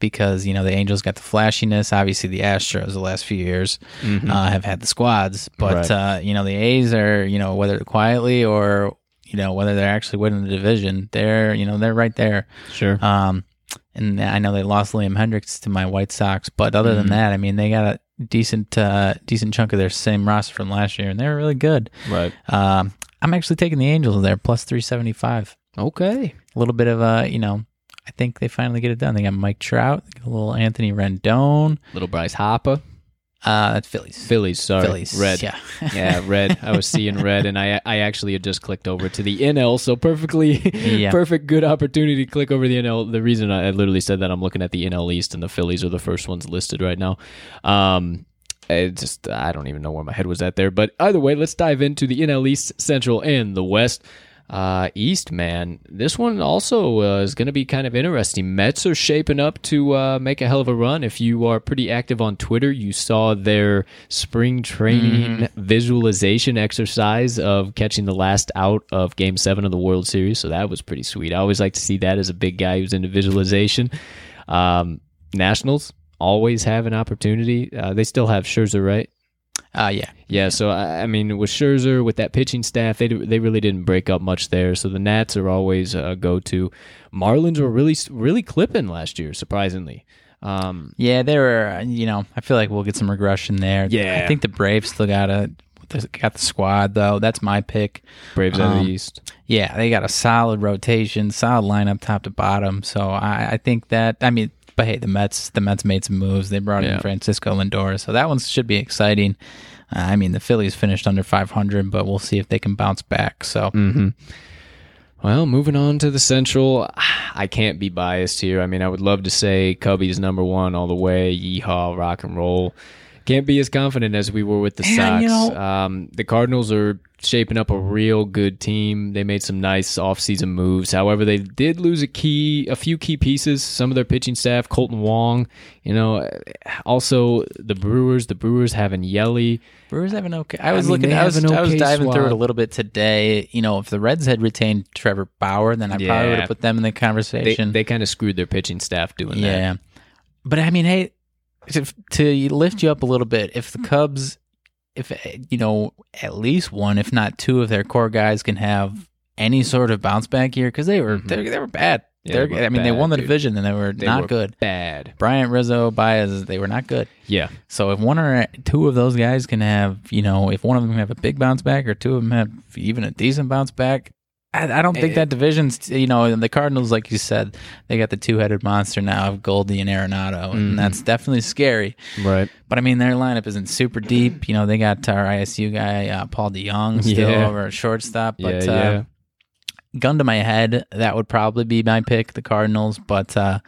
because you know the Angels got the flashiness. Obviously, the Astros the last few years Mhm. uh, have had the squads, but Right. uh, you know the A's are you know whether quietly or you know whether they're actually winning the division, they're you know they're right there. sure. Um, and I know they lost Liam Hendriks to my White Sox, but other than Mhm. that, I mean they got a decent uh, decent chunk of their same roster from last year, and they were really good. right. Um, I'm actually taking the Angels there plus three seventy five. Okay. A little bit of a you know. I think they finally get it done. They got Mike Trout, got a little Anthony Rendon. Little Bryce Harper. Uh, that's Phillies. Phillies. Sorry. Phillies. Red. Yeah. yeah, red. I was seeing red, and I I actually had just clicked over to the NL, so perfectly Yeah. perfect good opportunity to click over the NL. The reason I, I literally said that I'm looking at the NL East, and the Phillies are the first ones listed right now. Um, it just I don't even know where my head was at there, but either way, let's dive into the NL East, Central, and the West. Uh, East, man, this one also uh, is going to be kind of interesting. Mets are shaping up to uh, make a hell of a run. If you are pretty active on Twitter, you saw their spring training visualization exercise of catching the last out of Game Seven of the World Series. So that was pretty sweet. I always like to see that as a big guy who's into visualization. Um, Nationals always have an opportunity. Uh, they still have Scherzer, right? Uh, yeah. Yeah, so I I mean, with Scherzer, with that pitching staff, they they really didn't break up much there. So the Nats are always a go to. Marlins were really really clipping last year, surprisingly. Um, Yeah, they were. You know, I feel like we'll get some regression there. Yeah. I think the Braves still got a got the squad though. That's my pick. Braves out of Um, the East. Yeah, they got a solid rotation, solid lineup, top to bottom. So I, I think that. I mean, but hey, the Mets the Mets made some moves. They brought Yeah. in Francisco Lindor, so that one should be exciting. Uh, I mean, the Phillies finished under 500, but we'll see if they can bounce back. So Mm-hmm. Well, moving on to the Central, I can't be biased here. I mean, I would love to say Cubbies number one all the way, yeehaw, rock and roll. Can't be as confident as we were with the Sox. you know- um, the Cardinals are shaping up a real good team. They made some nice offseason moves. However, they did lose a key, a few key pieces. Some of their pitching staff, Kolten Wong. You know, also the Brewers. The Brewers having Yelly. Brewers have an okay. I was mean, looking. I was. have an I was okay diving through it a little bit today. You know, if the Reds had retained Trevor Bauer, then I probably would have put them in the conversation. they kind of screwed their pitching staff doing that. yeah, but I mean, hey, to, to lift you up a little bit, if the Cubs, if you know, at least one, if not two of their core guys can have any sort of bounce back year, because they were Mhm. they, they were bad. Yeah, They're, they were I mean, they won the dude. division and they were They not were good. Bad. Bryant, Rizzo, Baez, they were not good. Yeah. So if one or two of those guys can have, you know, if one of them can have a big bounce back or two of them have even a decent bounce back, I, I don't think Eh. that division's, you know, the Cardinals, like you said, they got the two headed monster now of Goldie and Arenado, and that's definitely scary. Right. But I mean, their lineup isn't super deep. You know, they got our ISU guy, uh, Paul DeJong, still Yeah. over at shortstop. But yeah, uh, yeah. gun to my head, that would probably be my pick, the Cardinals. But uh,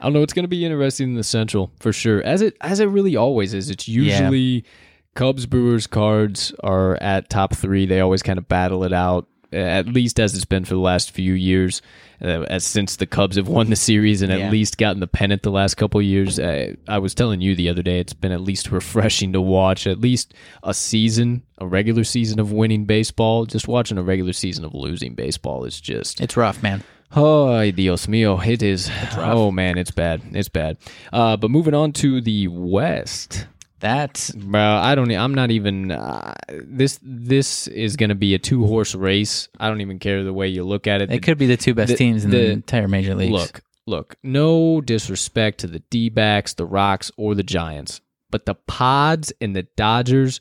I don't know. It's going to be interesting in the Central for sure, as it as it really always is. It's usually Cubs, Brewers, Cards are at top three. They always kind of battle it out, at least as it's been for the last few years. Uh, as since the Cubs have won the series and Yeah. at least gotten the pennant the last couple of years, uh, I was telling you the other day, it's been at least refreshing to watch at least a season, a regular season of winning baseball. Just watching a regular season of losing baseball is just it's rough, man. Oh, Dios mío, it is. rough. Oh man, it's bad. It's bad. Uh, but moving on to the West, That's bro. I don't. I'm not even. Uh, this this is gonna be a two horse race. I don't even care the way you look at it. it could be the two best the- teams in the- the entire major leagues. Look, look. No disrespect to the D backs, the Rocks, or the Giants, but the Pods and the Dodgers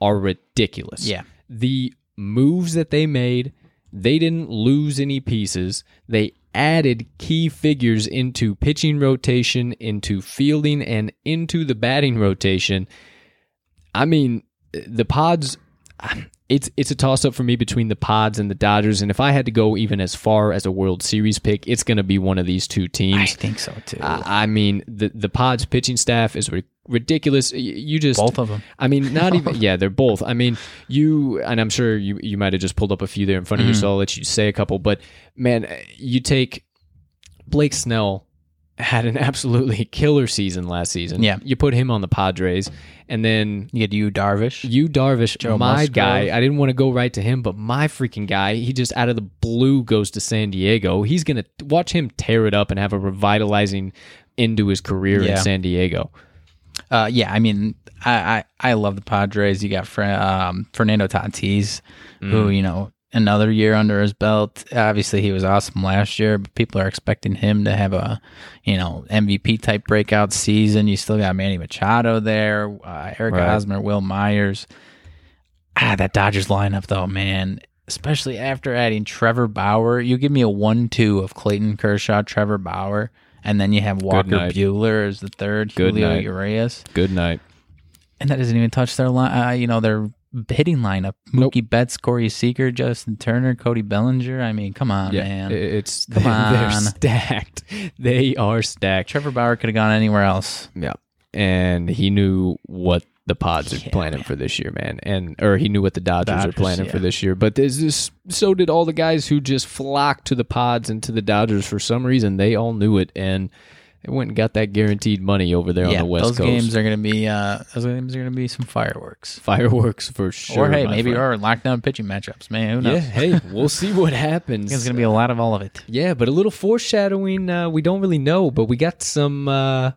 are ridiculous. Yeah. The moves that they made, they didn't lose any pieces. They added key figures into pitching rotation, into fielding, and into the batting rotation. I mean, the Pods. It's it's a toss up for me between the Pods and the Dodgers, and if I had to go even as far as a World Series pick, it's going to be one of these two teams. I think so too. I, I mean, the the Pods pitching staff is ri- ridiculous. You just Both of them. I mean, not even. Yeah, they're both. I mean, you and I'm sure you you might have just pulled up a few there in front of you, Mhm. so I'll let you say a couple. But man, you take Blake Snell had an absolutely killer season last season. Yeah. you put him on the Padres, and then You get you Darvish. you Darvish, Joe my Musgrove. guy. I didn't want to go right to him, but my freaking guy, he just out of the blue goes to San Diego. He's gonna watch him tear it up and have a revitalizing into his career in San Diego. Uh, yeah, I mean, I, I, I love the Padres. You got um, Fernando Tatis, Mm. who you know another year under his belt. Obviously, he was awesome last year, but people are expecting him to have a you know MVP type breakout season. You still got Manny Machado there, uh, Eric Right. Hosmer, Wil Myers. Ah, that Dodgers lineup though, man. Especially after adding Trevor Bauer, you give me a one-two of Clayton Kershaw, Trevor Bauer, and then you have Walker. Buehler as the third, Good Julio night. Urias Good night. and that doesn't even touch their line. Uh, you know their hitting lineup: Nope. Mookie Betts, Corey Seager, Justin Turner, Cody Bellinger. I mean, come on, Yeah, man. it's Come they're on. stacked. They are stacked. Trevor Bauer could have gone anywhere else. Yeah, and he knew what the Pods are planning man. for this year, man, and or he knew what the Dodgers, are planning yeah. for this year. But there's this, so did all the guys who just flocked to the Pods and to the Dodgers for some reason. They all knew it, and they went and got that guaranteed money over there on the West those Coast. games are going to be uh, those games are going to be some fireworks. Fireworks for sure. or hey, my maybe friend. or lockdown pitching matchups. Man, who knows? yeah. Hey, we'll see what happens. There's going to be a lot of all of it. Yeah, but a little foreshadowing. Uh, we don't really know, but we got some uh,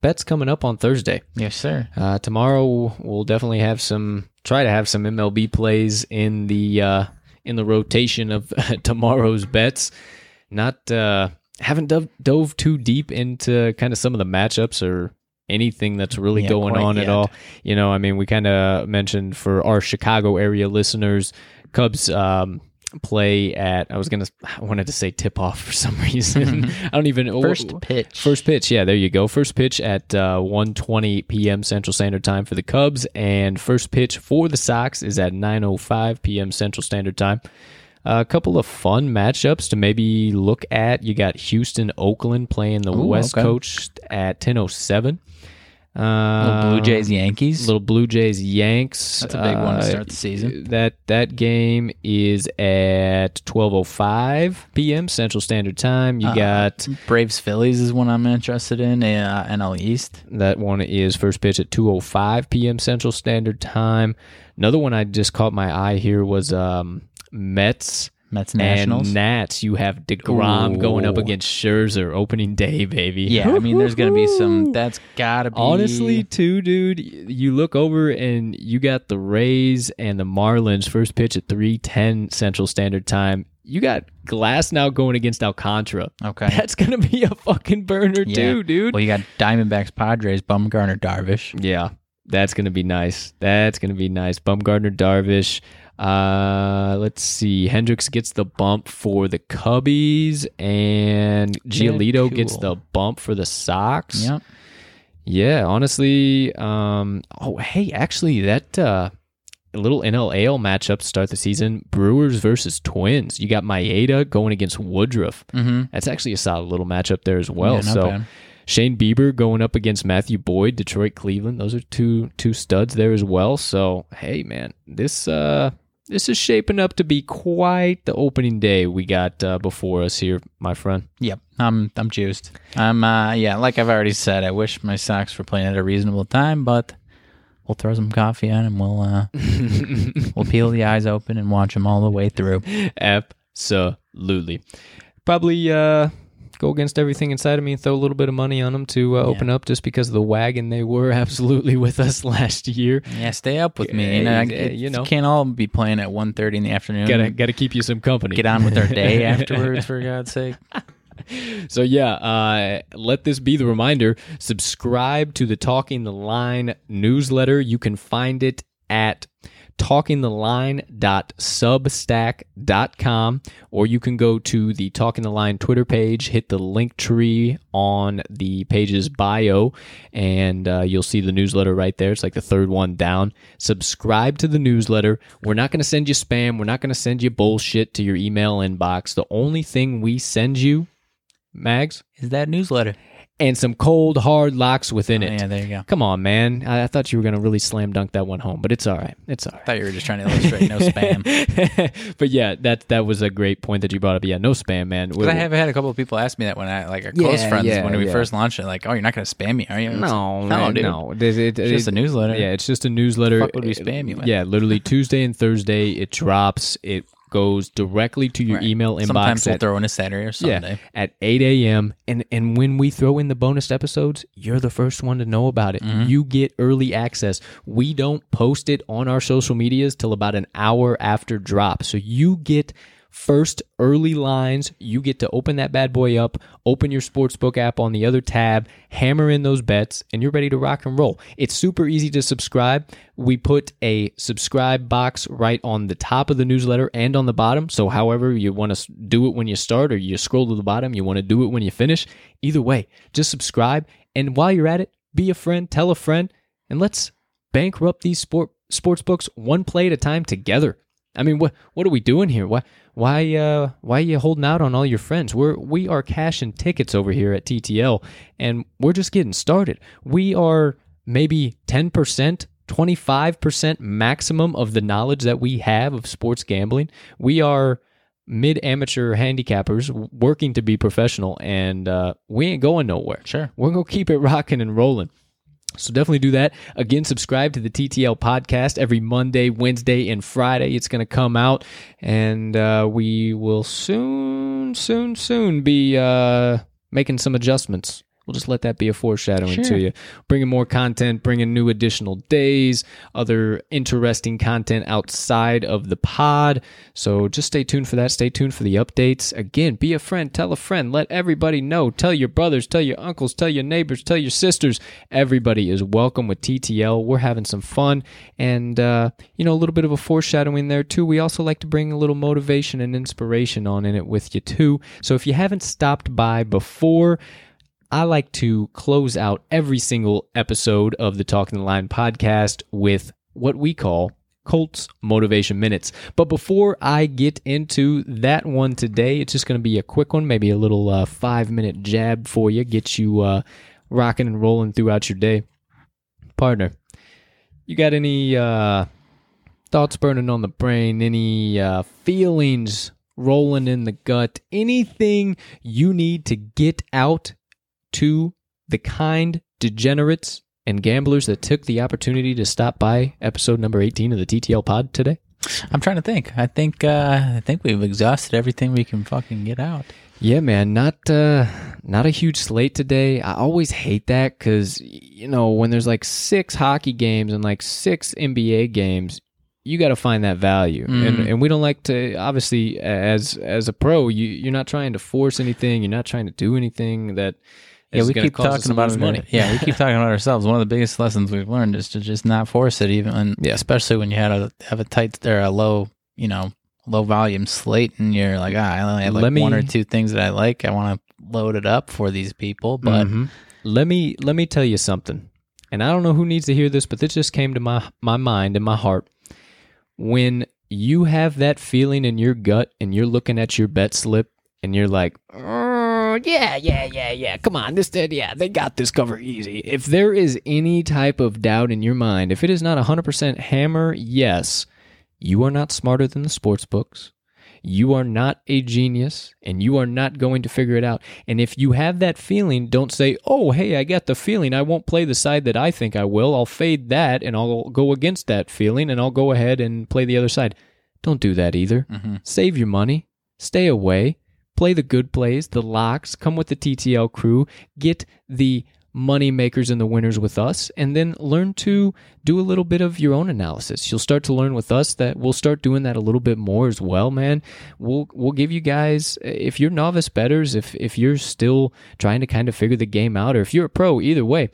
bets coming up on Thursday. Yes, sir. Uh, tomorrow we'll definitely have some. Try to have some MLB plays in the uh, in the rotation of tomorrow's bets. Not uh, haven't dove, dove too deep into kind of some of the matchups or anything that's really Yeah, going on at all. You know, I mean, we kind of mentioned for our Chicago area listeners, Cubs um, play at. I was gonna. I wanted to say tip off for some reason. I don't even First pitch. First pitch, yeah, there you go. First pitch at uh, 1:20 p.m. Central Standard Time for the Cubs, and first pitch for the Sox is at 9:05 p.m. Central Standard Time. A couple of fun matchups to maybe look at. You got Houston, Oakland playing the Ooh, West okay. Coast at 10:07. Little Blue Uh, Jays, Yankees. Little Blue Jays Yanks. That's a big one to Uh, start the season. That that game is at 12:05 p.m. Central Standard Time. You Uh, got Braves, Phillies is one I'm interested in. Uh, NL East. that one is first pitch at 2:05 p.m. Central Standard Time. Another one I just caught my eye here was um, Mets Mets Nationals. and Nats. You have Degrom going up against Scherzer opening day, baby. yeah, I mean, there's going to be some. That's got to be Honestly, too, dude, you look over and you got the Rays and the Marlins first pitch at 3:10 Central Standard Time. You got Glasnow going against Alcantara. Okay. That's gonna be a fucking burner Yeah. too, dude. Well, you got Diamondbacks, Padres, Bumgarner, Darvish. Yeah, that's gonna be nice. That's gonna be nice. Bumgarner, Darvish. Uh, let's see. Hendricks gets the bump for the Cubbies, and Giolito gets the bump for the Sox. Yep. Yeah, honestly, um, oh hey, actually, that uh, little NLAL matchup to start the season: Brewers versus Twins. You got Maeda going against Woodruff. Mm-hmm. That's actually a solid little matchup there as well. Yeah, so bad. Shane Bieber going up against Matthew Boyd, Detroit, Cleveland. Those are two two studs there as well. So hey, man, this uh this is shaping up to be quite the opening day we got uh, before us here, my friend. Yep. I'm I'm juiced. I'm uh yeah, like I've already said, I wish my Sox were playing at a reasonable time, but we'll throw some coffee on and we'll uh we'll peel the eyes open and watch them all the way through. Absolutely. Probably uh, go against everything inside of me and throw a little bit of money on them to uh, open up just because of the wagon they were absolutely with us last year. Yeah, stay up with me. You know, it- you know. can't all be playing at 1.30 in the afternoon. Gotta, gotta keep you some company. get on with our day afterwards, for God's sake. So yeah, uh, let this be the reminder. Subscribe to the Talking the Line newsletter. You can find it at talkingtheline.substack.com or you can go to the Talking the Line Twitter page, hit the link tree on the page's bio, and uh, you'll see the newsletter right there. It's like the third one down. Subscribe to the newsletter. We're not going to send you spam. We're not going to send you bullshit to your email inbox. The only thing we send you Mags, Is that newsletter? And some cold hard locks within oh, it. Oh, yeah, there you go. Come on, man. I, I thought you were gonna really slam dunk that one home, but it's all right. It's all right. I thought you were just trying to illustrate no spam. but yeah, that that was a great point that you brought up. Yeah, no spam, man. Because I have had a couple of people ask me that when I like our close Yeah, friends yeah, when we first launched it, like, "Oh, you're not going to spam me, are you?" It's No, no, dude. no. It, it, It's just a newsletter. Yeah, it's just a newsletter. Fuck would we spam you uh, with? Yeah, literally Tuesday and Thursday it drops. It goes directly to your Right. email inbox. Sometimes we'll at- throw in a Saturday or Sunday. Yeah, at 8 a.m. And and when we throw in the bonus episodes, you're the first one to know about it. Mm-hmm. You get early access. We don't post it on our social medias till about an hour after drop. So you get first early lines. You get to open that bad boy up, open your sportsbook app on the other tab, hammer in those bets, and you're ready to rock and roll. It's super easy to subscribe. We put a subscribe box right on the top of the newsletter and on the bottom. So, however you want to do it when you start or you scroll to the bottom, you want to do it when you finish. Either way, just subscribe. And while you're at it, be a friend, tell a friend, and let's bankrupt these sport sports books one play at a time together. I mean, what what are we doing here? Why why uh why are you holding out on all your friends? We're we are cashing tickets over here at TTL, and we're just getting started. We are maybe ten percent. 25% maximum of the knowledge that we have of sports gambling. We are mid amateur handicappers working to be professional, and uh, we ain't going nowhere. Sure. We're going to keep it rocking and rolling. So definitely do that. Again, subscribe to the TTL podcast every Monday, Wednesday, and Friday. It's going to come out, and uh, we will soon, soon, soon be uh, making some adjustments. We'll just let that be a foreshadowing to you. Bringing more content, bringing new additional days, other interesting content outside of the pod. So just stay tuned for that. Stay tuned for the updates. Again, be a friend, tell a friend, let everybody know. Tell your brothers, tell your uncles, tell your neighbors, tell your sisters. Everybody is welcome with TTL. We're having some fun and, uh, you know, a little bit of a foreshadowing there too. We also like to bring a little motivation and inspiration on in it with you too. So if you haven't stopped by before, I like to close out every single episode of the Talking the Line podcast with what we call Colts Motivation Minutes. But before I get into that one today, it's just going to be a quick one, maybe a little uh, five minute jab for you, get you uh, rocking and rolling throughout your day. Partner, you got any uh, thoughts burning on the brain, any uh, feelings rolling in the gut, anything you need to get out to the kind degenerates and gamblers that took the opportunity to stop by episode number 18 of the TTL pod today? I'm trying to think. I think uh, I think we've exhausted everything we can fucking get out. Yeah, man, not uh not a huge slate today. I always hate that cuz you know, when there's like 6 hockey games and like 6 NBA games, you got to find that value. And Mhm. and we don't like to obviously as as a pro, you you're not trying to force anything, you're not trying to do anything that Yeah, we keep talking about it. money. Yeah, we keep talking about ourselves. One of the biggest lessons we've learned is to just not force it, even and Yeah. especially when you had a have a tight or a low, you know, low volume slate, and you're like, ah, I only have like Let me- one or two things that I like. I want to load it up for these people, but Mhm. let me let me tell you something. And I don't know who needs to hear this, but this just came to my my mind and my heart. When you have that feeling in your gut and you're looking at your bet slip and you're like, "Oh, yeah, yeah, yeah, yeah. Come on, this did, yeah, they got this cover easy. If there is any type of doubt in your mind, if it is not 100% hammer, yes, you are not smarter than the sports books. You are not a genius and you are not going to figure it out. And if you have that feeling, don't say, oh, hey, I got the feeling. I won't play the side that I think I will. I'll fade that and I'll go against that feeling and I'll go ahead and play the other side. Don't do that either. Mm-hmm. Save your money, stay away, play the good plays, the locks, come with the TTL crew, get the money makers and the winners with us, and then learn to do a little bit of your own analysis. You'll start to learn with us that we'll start doing that a little bit more as well, man. We'll we'll give you guys if you're novice betters, if if you're still trying to kind of figure the game out, or if you're a pro, either way,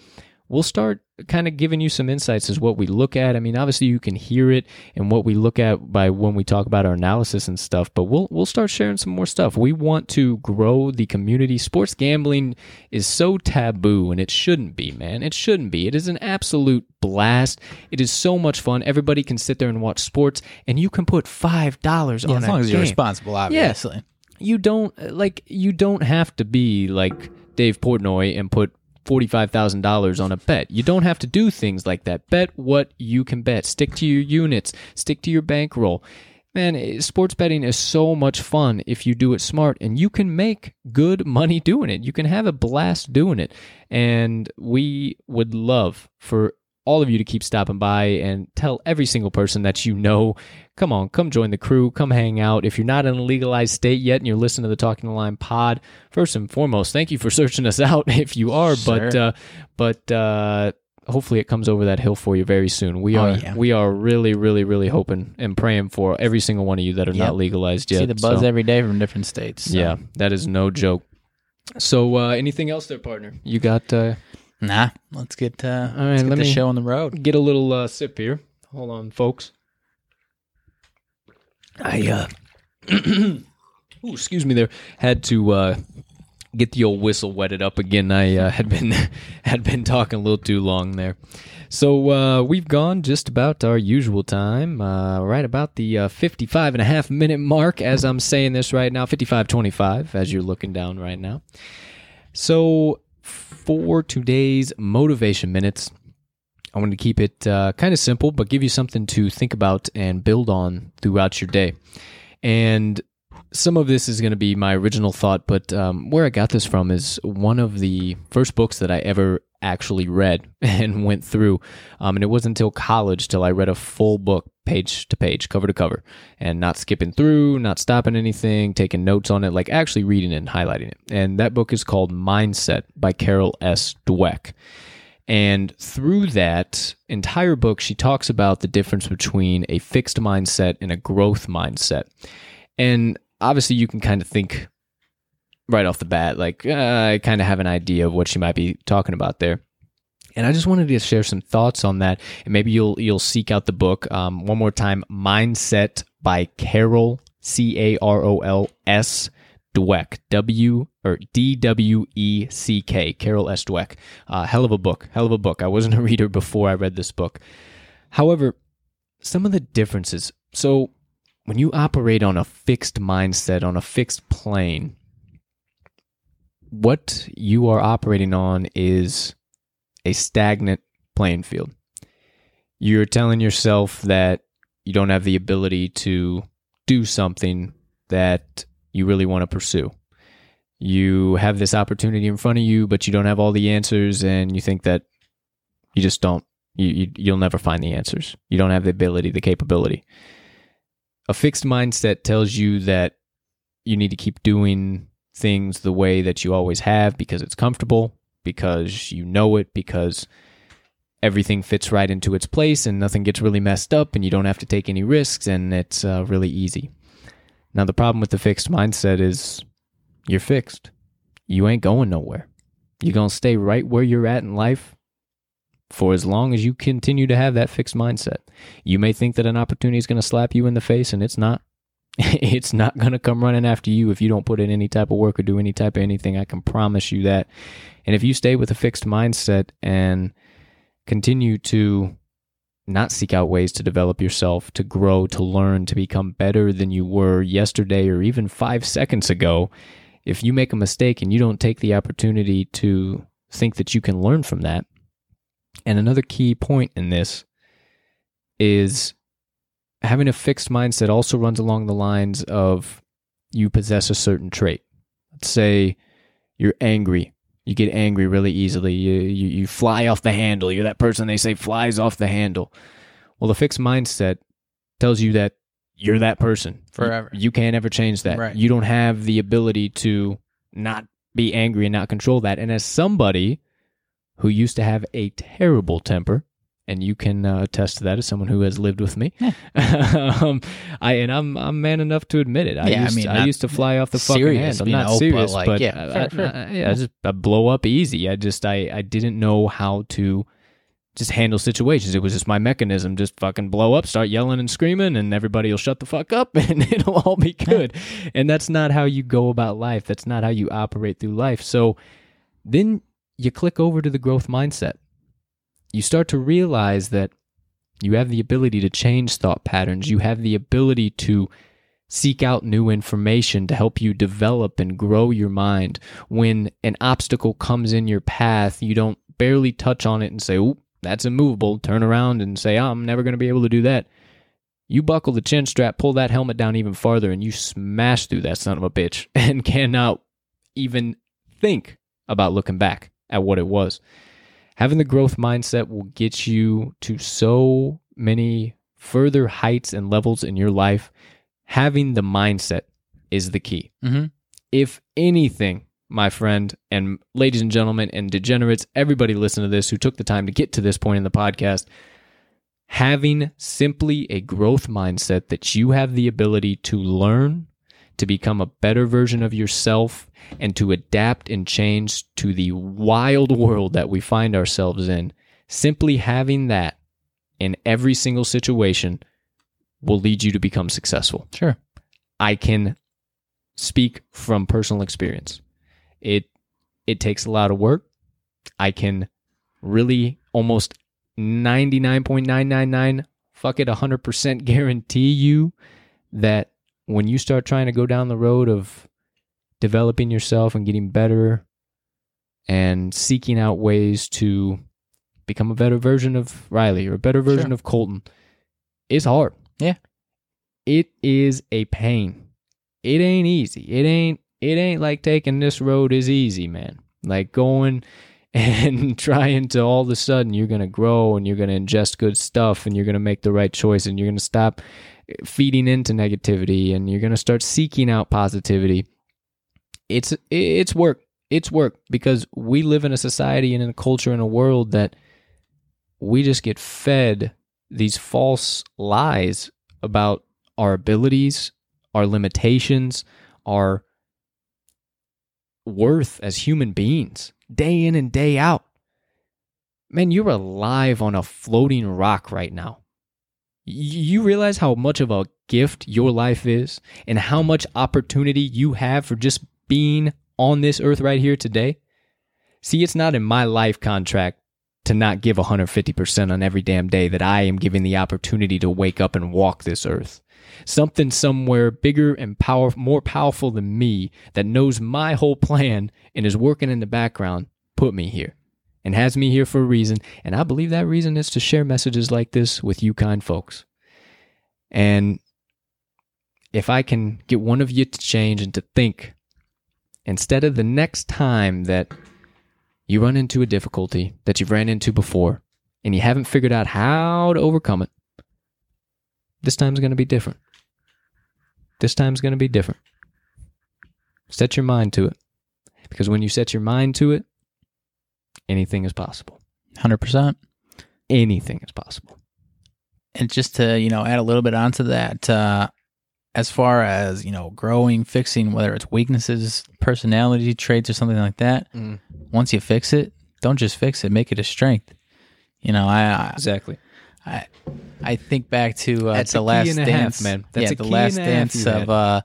we'll start kind of giving you some insights as what we look at. I mean, obviously you can hear it and what we look at by when we talk about our analysis and stuff, but we'll we'll start sharing some more stuff. We want to grow the community. Sports gambling is so taboo and it shouldn't be, man. It shouldn't be. It is an absolute blast. It is so much fun. Everybody can sit there and watch sports and you can put $5 yeah, on as long as you're responsible, obviously. you don't like you don't have to be like Dave Portnoy and put $45,000 on a bet. You don't have to do things like that. Bet what you can bet. Stick to your units, stick to your bankroll. Man, eh, sports betting is so much fun if you do it smart and you can make good money doing it. You can have a blast doing it. And we would love for all of you to keep stopping by and tell every single person that you know, come on, come join the crew, come hang out. If you're not in a legalized state yet and you're listening to the Talking the Line pod, first and foremost, thank you for searching us out if you are, but uh but uh hopefully it comes over that hill for you very soon. We Oh, are yeah. we are really really really hoping and praying for every single one of you that are Yep. not legalized yet. See the buzz So, every day from different states. so. yeah, that is no joke. So uh anything else there partner? You got uh Nah, let's get uh, All right, let's get let the me- show on the road. get a little uh, sip here. Hold on, folks. I uh, ooh, excuse me. There had to uh, get the old whistle wetted up again. I uh, had been had been talking a little too long there. So uh, we've gone just about our usual time, uh, right about the uh, 55 and a half minute mark as I'm saying this right now, 55.25 as you're looking down right now. So for today's motivation minutes, I wanted to keep it uh, kind of simple, but give you something to think about and build on throughout your day. And some of this is going to be my original thought, but um, where I got this from is one of the first books that I ever actually read and went through. Um, and it wasn't until college till I read a full book, page to page, cover to cover, and not skipping through, not stopping anything, taking notes on it, like actually reading it and highlighting it. And that book is called Mindset by Carol S. Dweck. And through that entire book, she talks about the difference between a fixed mindset and a growth mindset. And obviously, you can kind of think right off the bat, like, uh, I kind of have an idea of what she might be talking about there. And I just wanted to share some thoughts on that, and maybe you'll you'll seek out the book um, one more time. Mindset by Carol C A R O L S Dweck W or D W E C K Carol S Dweck. Uh, hell of a book, hell of a book. I wasn't a reader before I read this book. However, some of the differences. So when you operate on a fixed mindset, on a fixed plane, what you are operating on is a stagnant playing field. You're telling yourself that you don't have the ability to do something that you really want to pursue. You have this opportunity in front of you, but you don't have all the answers, and you think that you just don't. You, you you'll never find the answers. You don't have the ability, the capability. A fixed mindset tells you that you need to keep doing things the way that you always have because it's comfortable, because you know it, because everything fits right into its place and nothing gets really messed up and you don't have to take any risks and it's uh, really easy. Now, the problem with the fixed mindset is you're fixed. You ain't going nowhere. You're going to stay right where you're at in life for as long as you continue to have that fixed mindset. You may think that an opportunity is going to slap you in the face and it's not. it's not going to come running after you if you don't put in any type of work or do any type of anything. I can promise you that. And if you stay with a fixed mindset and continue to not seek out ways to develop yourself, to grow, to learn, to become better than you were yesterday or even five seconds ago, if you make a mistake and you don't take the opportunity to think that you can learn from that, and another key point in this is having a fixed mindset also runs along the lines of you possess a certain trait. Let's say you're angry. You get angry really easily. You, you you fly off the handle. You're that person they say flies off the handle. Well, the fixed mindset tells you that you're that person Forever. You, you can't ever change that. Right. You don't have the ability to not be angry and not control that. And as somebody who used to have a terrible temper, and you can uh, attest to that as someone who has lived with me. um, I and I'm I'm man enough to admit it. I Yeah, I used mean, I used to fly off the fucking serious, handle. you Not know, but, serious, like, but yeah, I, fair. I- yeah, I just I blow up easy. I just I I didn't know how to just handle situations. It was just my mechanism. Just fucking blow up, start yelling and screaming, and everybody will shut the fuck up, and it'll all be good. and that's not how you go about life. That's not how you operate through life. So then you click over to the growth mindset. You start to realize that you have the ability to change thought patterns. You have the ability to seek out new information to help you develop and grow your mind. When an obstacle comes in your path, you don't barely touch on it and say, "Oop, that's immovable." Turn around and say, oh, "I'm never going to be able to do that." You buckle the chin strap, pull that helmet down even farther, and you smash through that son of a bitch and cannot even think about looking back at what it was. Having the growth mindset will get you to so many further heights and levels in your life. Having the mindset is the key. Mm-hmm. If anything, my friend and ladies and gentlemen and degenerates, everybody listen to this who took the time to get to this point in the podcast, having simply a growth mindset that you have the ability to learn, to become a better version of yourself, and to adapt and change to the wild world that we find ourselves in. Simply having that in every single situation will lead you to become successful. Sure. I can speak from personal experience. It it takes a lot of work. I can really almost 99.999 fuck it 100% guarantee you that when you start trying to go down the road of developing yourself and getting better and seeking out ways to become a better version of Riley or a better version Sure. of Colton, it's hard. Yeah. It is a pain. It ain't easy. It ain't it ain't like taking this road is easy, man. Like going and trying to all of a sudden you're going to grow and you're going to ingest good stuff and you're going to make the right choice and you're going to stop feeding into negativity and you're going to start seeking out positivity. It's it's work. It's work because we live in a society and in a culture and a world that we just get fed these false lies about our abilities, our limitations, our worth as human beings, day in and day out. Man, you're alive on a floating rock right now. You realize how much of a gift your life is and how much opportunity you have for just being on this earth right here today? See, it's not in my life contract to not give 150% on every damn day that I am given the opportunity to wake up and walk this earth. Something somewhere bigger and power, more powerful than me that knows my whole plan and is working in the background put me here and has me here for a reason. And I believe that reason is to share messages like this with you kind folks. And if I can get one of you to change and to think instead of the next time that you run into a difficulty that you've ran into before and you haven't figured out how to overcome it, this time's going to be different. This time's going to be different. Set your mind to it. Because when you set your mind to it, anything is possible. 100%. Anything is possible. And just to, you know, add a little bit onto that, uh, as far as, you know, growing, fixing, whether it's weaknesses, personality traits, or something like that, Mm. once you fix it, don't just fix it, make it a strength. You know, I Exactly. I, I think back to uh, That's the last a half, dance, man. That's yeah, a the key last and a half dance of, uh,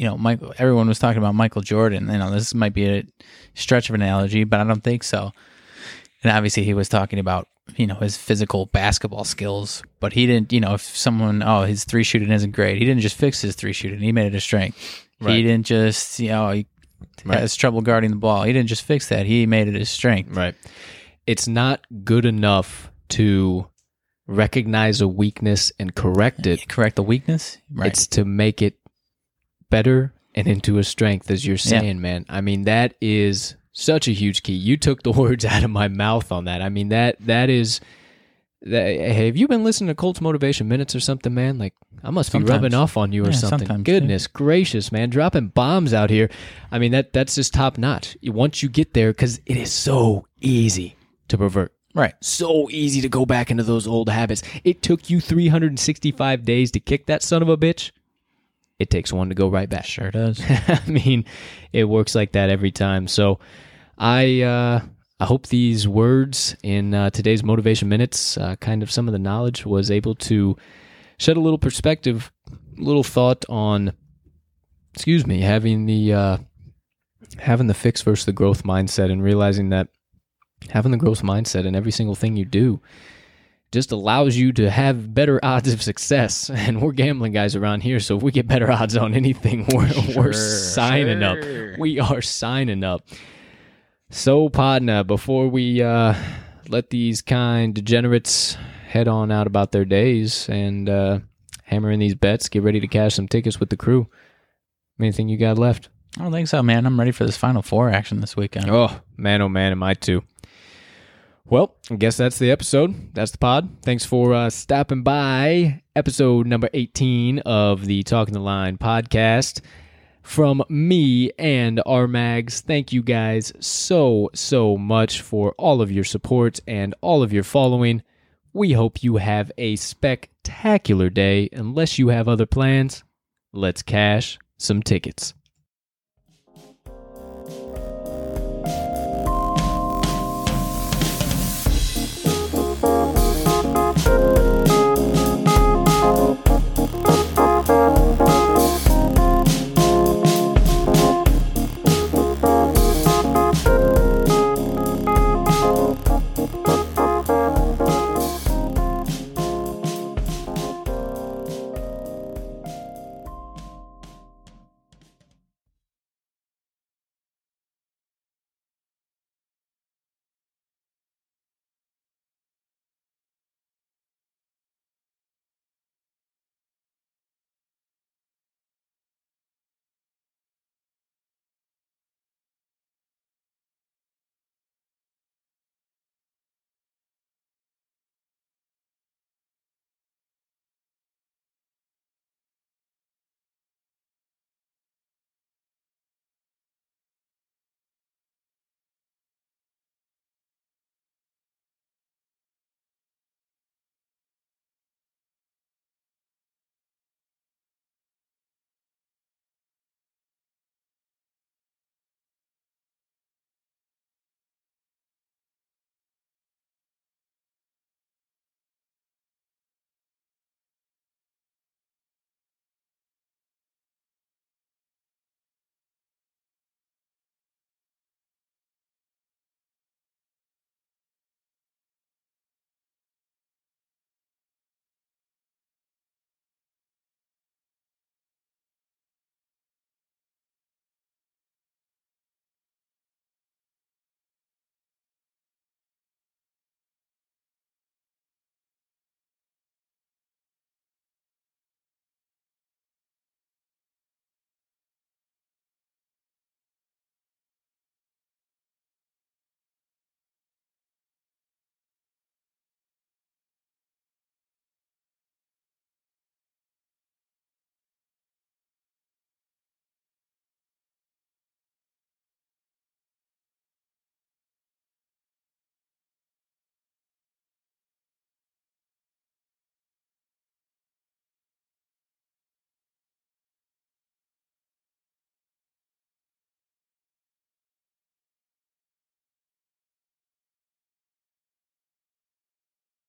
you know, Michael. Everyone was talking about Michael Jordan. You know, this might be a stretch of an analogy, but I don't think so. And obviously, he was talking about you know his physical basketball skills, but he didn't. You know, if someone oh his three shooting isn't great, he didn't just fix his three shooting. He made it a strength. Right. He didn't just you know he Right. has trouble guarding the ball. He didn't just fix that. He made it his strength. Right. It's not good enough to recognize a weakness and correct it. Correct the weakness. Right. It's to make it better and into a strength, as you're Yeah. saying, man. I mean, that is such a huge key. You took the words out of my mouth on that. I mean, that that is. That, hey, have you been listening to Colts Motivation Minutes or something, man? Like, I must be rubbing off on you or Yeah, something. sometimes, too. Goodness gracious, man, dropping bombs out here. I mean, that that's just top notch. Once you get there, because it is so easy to pervert right. so easy to go back into those old habits. It took you 365 days to kick that son of a bitch. It takes one to go right back. Sure does. I mean, it works like that every time. So, I uh, I hope these words in uh, today's motivation minutes, uh, kind of some of the knowledge, was able to shed a little perspective, little thought on, excuse me, having the uh, having the fix versus the growth mindset, and realizing that having the growth mindset in every single thing you do just allows you to have better odds of success. And we're gambling guys around here, so if we get better odds on anything, we're, we're signing sure. up. We are signing up. So, Podna, before we uh, let these kind degenerates head on out about their days and uh, hammer in these bets, get ready to cash some tickets with the crew. Anything you got left? I don't think so, man. I'm ready for this Final Four action this weekend. Oh, man, oh, man, am I too. Well, I guess that's the episode. That's the pod. Thanks for uh, stopping by. Episode number 18 of the Talking the Line podcast. From me and our mags, thank you guys so, so much for all of your support and all of your following. We hope you have a spectacular day. Unless you have other plans, let's cash some tickets.